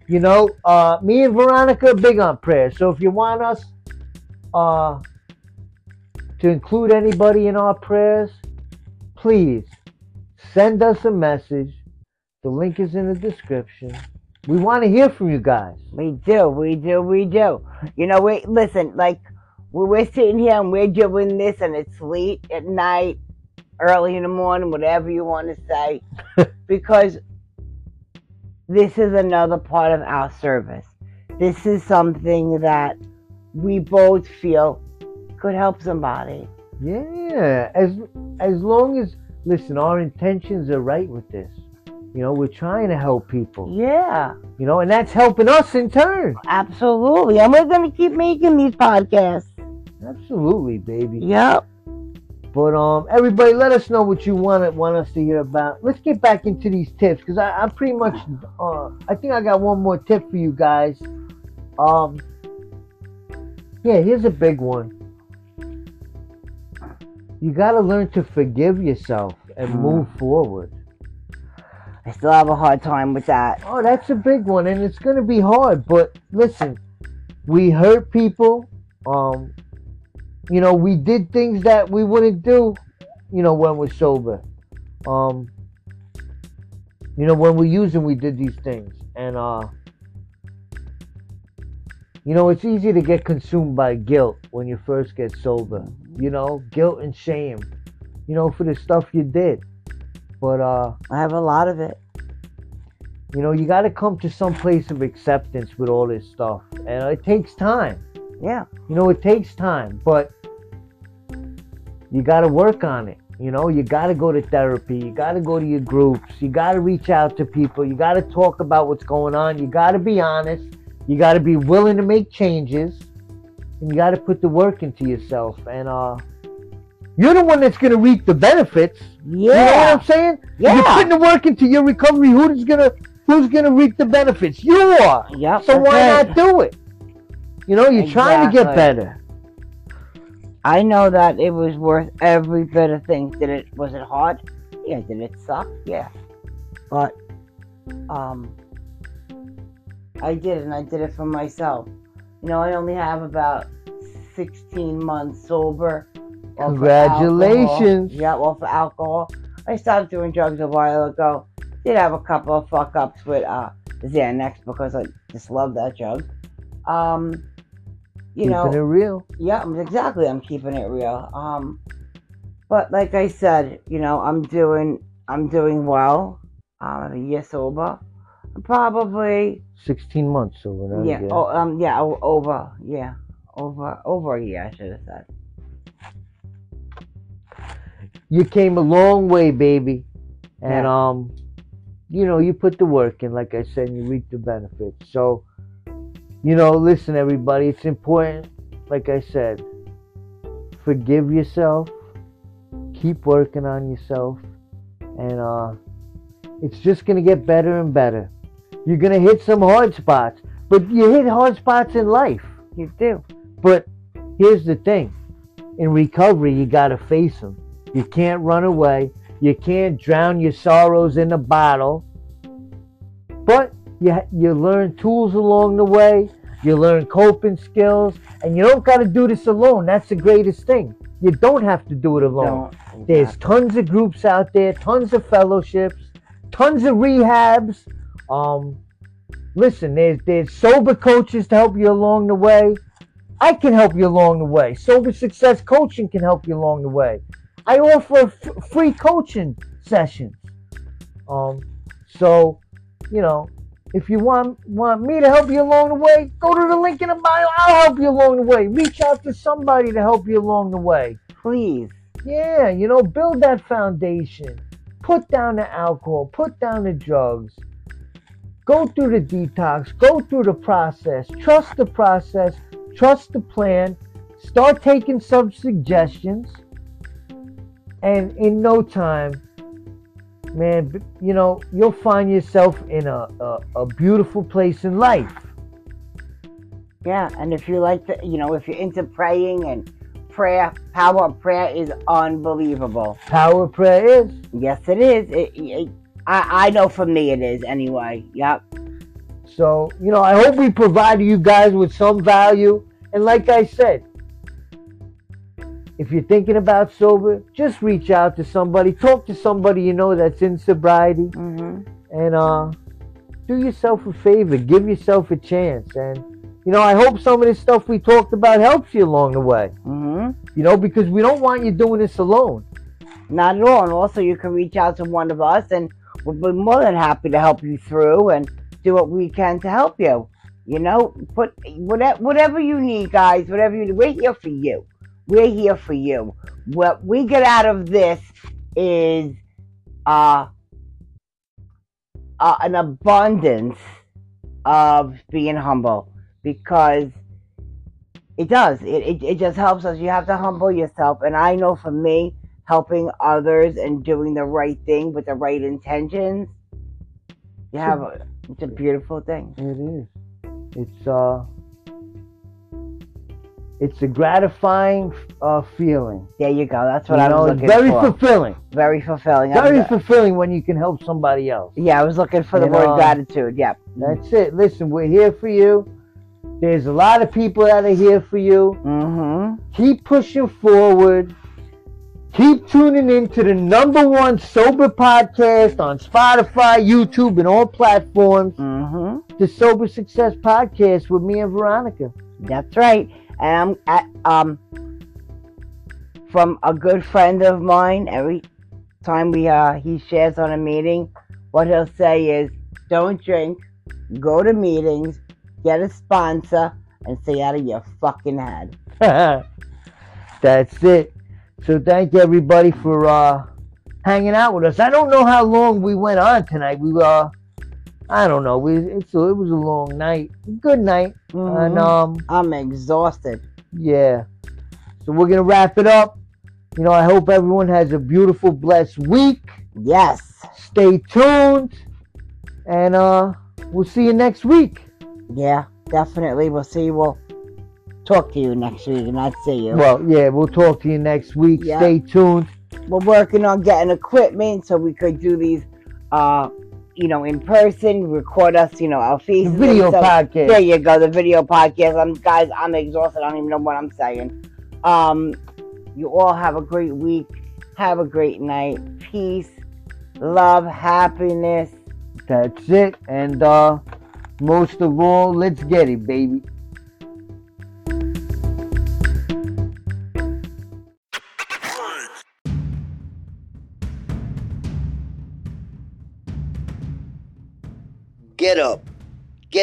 You know, uh, me and Veronica are big on prayers. So if you want us uh, to include anybody in our prayers, please send us a message. The link is in the description. We want to hear from you guys. We do, we do, we do. You know, we listen, like we're, we're sitting here and we're doing this, and it's late at night, early in the morning, whatever you want to say, because this is another part of our service. This is something that we both feel could help somebody. Yeah, as as long as listen, our intentions are right with this. You know, we're trying to help people. Yeah, You know, and that's helping us in turn. absolutely. And we're going to keep making these podcasts. Absolutely, baby. Yep. But um, everybody, let us know what you want want us to hear about. Let's get back into these tips because I I'm pretty much uh, I think I got one more tip for you guys. Um, yeah, here's a big one. You got to learn to forgive yourself and Mm. move forward. I still have a hard time with that. Oh, that's a big one, and it's gonna be hard. But listen, we hurt people. Um, you know, we did things that we wouldn't do. You know, when we're sober. Um, you know, when we're using, we did these things, and uh, you know, it's easy to get consumed by guilt when you first get sober. You know, guilt and shame. You know, for the stuff you did. But uh, I have a lot of it. you know, you got to come to some place of acceptance with all this stuff, and it takes time. Yeah. You know, it takes time, but you got to work on it. You know, you got to go to therapy. You got to go to your groups. You got to reach out to people. You got to talk about what's going on. You got to be honest. You got to be willing to make changes, and you got to put the work into yourself. And uh, you're the one that's gonna reap the benefits. Yeah. You know what I'm saying? Yeah. You're putting the work into your recovery. Who's gonna Who's gonna reap the benefits? You are. Yep. So why it. not do it? You know, you're trying to get better. I know that it was worth every bit of things. Did it? Was it hard? Yeah. Did it suck? Yeah. But, um, I did, and I did it for myself. You know, I only have about 16 months sober. off Congratulations. Yeah, well, for alcohol. I stopped doing drugs a while ago. Did have a couple of fuck ups with uh Xanax because I just love that drug. Um, you Keeping know, it real. yeah, exactly. I'm keeping it real. Um, but like I said, you know, I'm doing, I'm doing well. Um, I'm a year sober. I'm probably, 16 months over there. yeah, oh, um, yeah, over, yeah, over, over a year, I should have said. You came a long way, baby. And Yeah. um, you know, you put the work in, like I said, and you reap the benefits. So, you know, listen, everybody, it's important, like I said, forgive yourself, keep working on yourself, and uh, it's just gonna get better and better. You're gonna hit some hard spots, but you hit hard spots in life. You do. But here's the thing in recovery, you got to face them. You can't run away. You can't drown your sorrows in a bottle. But you, you learn tools along the way. You learn coping skills. And you don't got to do this alone. That's the greatest thing. You don't have to do it alone. Don't. There's tons of groups out there, tons of fellowships, tons of rehabs. Um, listen, there's there's sober coaches to help you along the way. I can help you along the way. Sober Success Coaching can help you along the way. I offer f- free coaching sessions. Um, so, you know, if you want want me to help you along the way, go to the link in the bio. I'll help you along the way. Reach out to somebody to help you along the way. Please. Yeah, you know, build that foundation. Put down the alcohol, put down the drugs. Go through the detox, go through the process. Trust the process, trust the plan. Start taking some suggestions. And in no time, man, you know, you'll find yourself in a, a, a beautiful place in life. Yeah, and if you like the, you know, if you're into praying and prayer, power of prayer is unbelievable. Power of prayer is. Yes, it is. It, it, I, I know for me it is anyway. Yep. So, you know, I hope we provided you guys with some value. And like I said, if you're thinking about sober, just reach out to somebody, talk to somebody you know that's in sobriety, hmm and uh, do yourself a favor, give yourself a chance. And, you know, I hope some of this stuff we talked about helps you along the way, hmm you know, because we don't want you doing this alone. Not at all. And also, you can reach out to one of us, and we'll be more than happy to help you through and do what we can to help you. You know, put whatever whatever you need, guys. Whatever you need, we're here for you. We're here for you. What we get out of this is uh, uh an abundance of being humble because it does. It, it it just helps us. You have to humble yourself, and I know for me, helping others and doing the right thing with the right intentions, you have a, it's a beautiful thing. It is. It's uh it's a gratifying uh, feeling. There you go. That's what You I know, was it's looking very for. fulfilling. very fulfilling. Very fulfilling when you can help somebody else. yeah, I was looking for the You word know, gratitude. Yep. That's it. Listen, we're here for you. There's a lot of people that are here for you. Mm-hmm. Keep pushing forward. Keep tuning in to the number one sober podcast on Spotify, YouTube, and all platforms. Mm-hmm. The Sober Success Podcast with me and Veronica. That's right. And I'm at, um from a good friend of mine. Every time we uh he shares on a meeting, what he'll say is, "Don't drink, go to meetings, get a sponsor, and stay out of your fucking head." That's it. So thank everybody for uh, hanging out with us. I don't know how long we went on tonight. We uh, I don't know. We it's a, it was a long night. Good night. And Mhm. um, I'm exhausted. yeah. So we're gonna wrap it up. You know, I hope everyone has a beautiful, blessed week. Yes. Stay tuned, and uh, we'll see you next week. Yeah, definitely. We'll see. We'll talk to you next week, and not see you. Well, yeah, we'll talk to you next week. Yeah. Stay tuned. We're working on getting equipment so we could do these, uh, you know, in person. Record us, you know, our The faces. and video stuff. podcast. There you go, the video podcast. I'm guys, I'm exhausted. I don't even know what I'm saying. Um, you all have a great week. Have a great night. Peace, love, happiness. That's it. And uh most of all, let's get it, baby.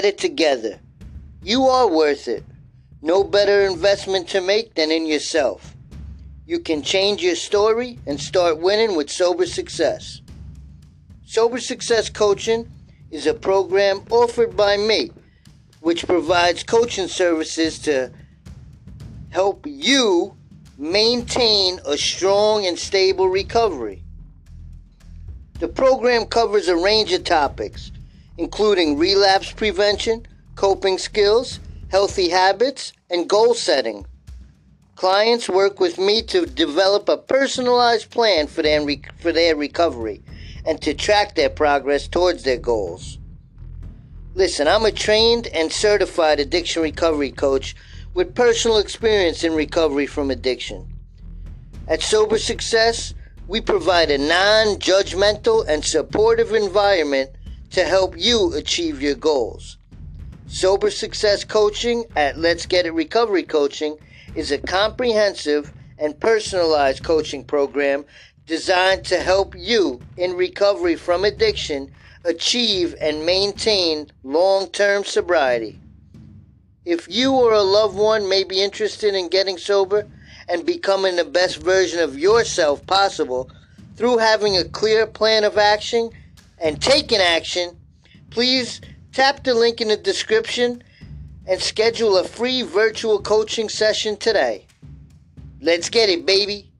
Get it together. You are worth it. No better investment to make than in yourself. You can change your story and start winning with Sober Success. Sober Success Coaching is a program offered by me, which provides coaching services to help you maintain a strong and stable recovery. The program covers a range of topics, including relapse prevention, coping skills, healthy habits, and goal setting. Clients work with me to develop a personalized plan for their, for their recovery and to track their progress towards their goals. Listen, I'm a trained and certified addiction recovery coach with personal experience in recovery from addiction. At Sober Success, we provide a non judgmental and supportive environment to help you achieve your goals. Sober Success Coaching at Let's Get It Recovery Coaching is a comprehensive and personalized coaching program designed to help you in recovery from addiction achieve and maintain long term sobriety. If you or a loved one may be interested in getting sober and becoming the best version of yourself possible through having a clear plan of action and taking action, please tap the link in the description and schedule a free virtual coaching session today. Let's get it, baby.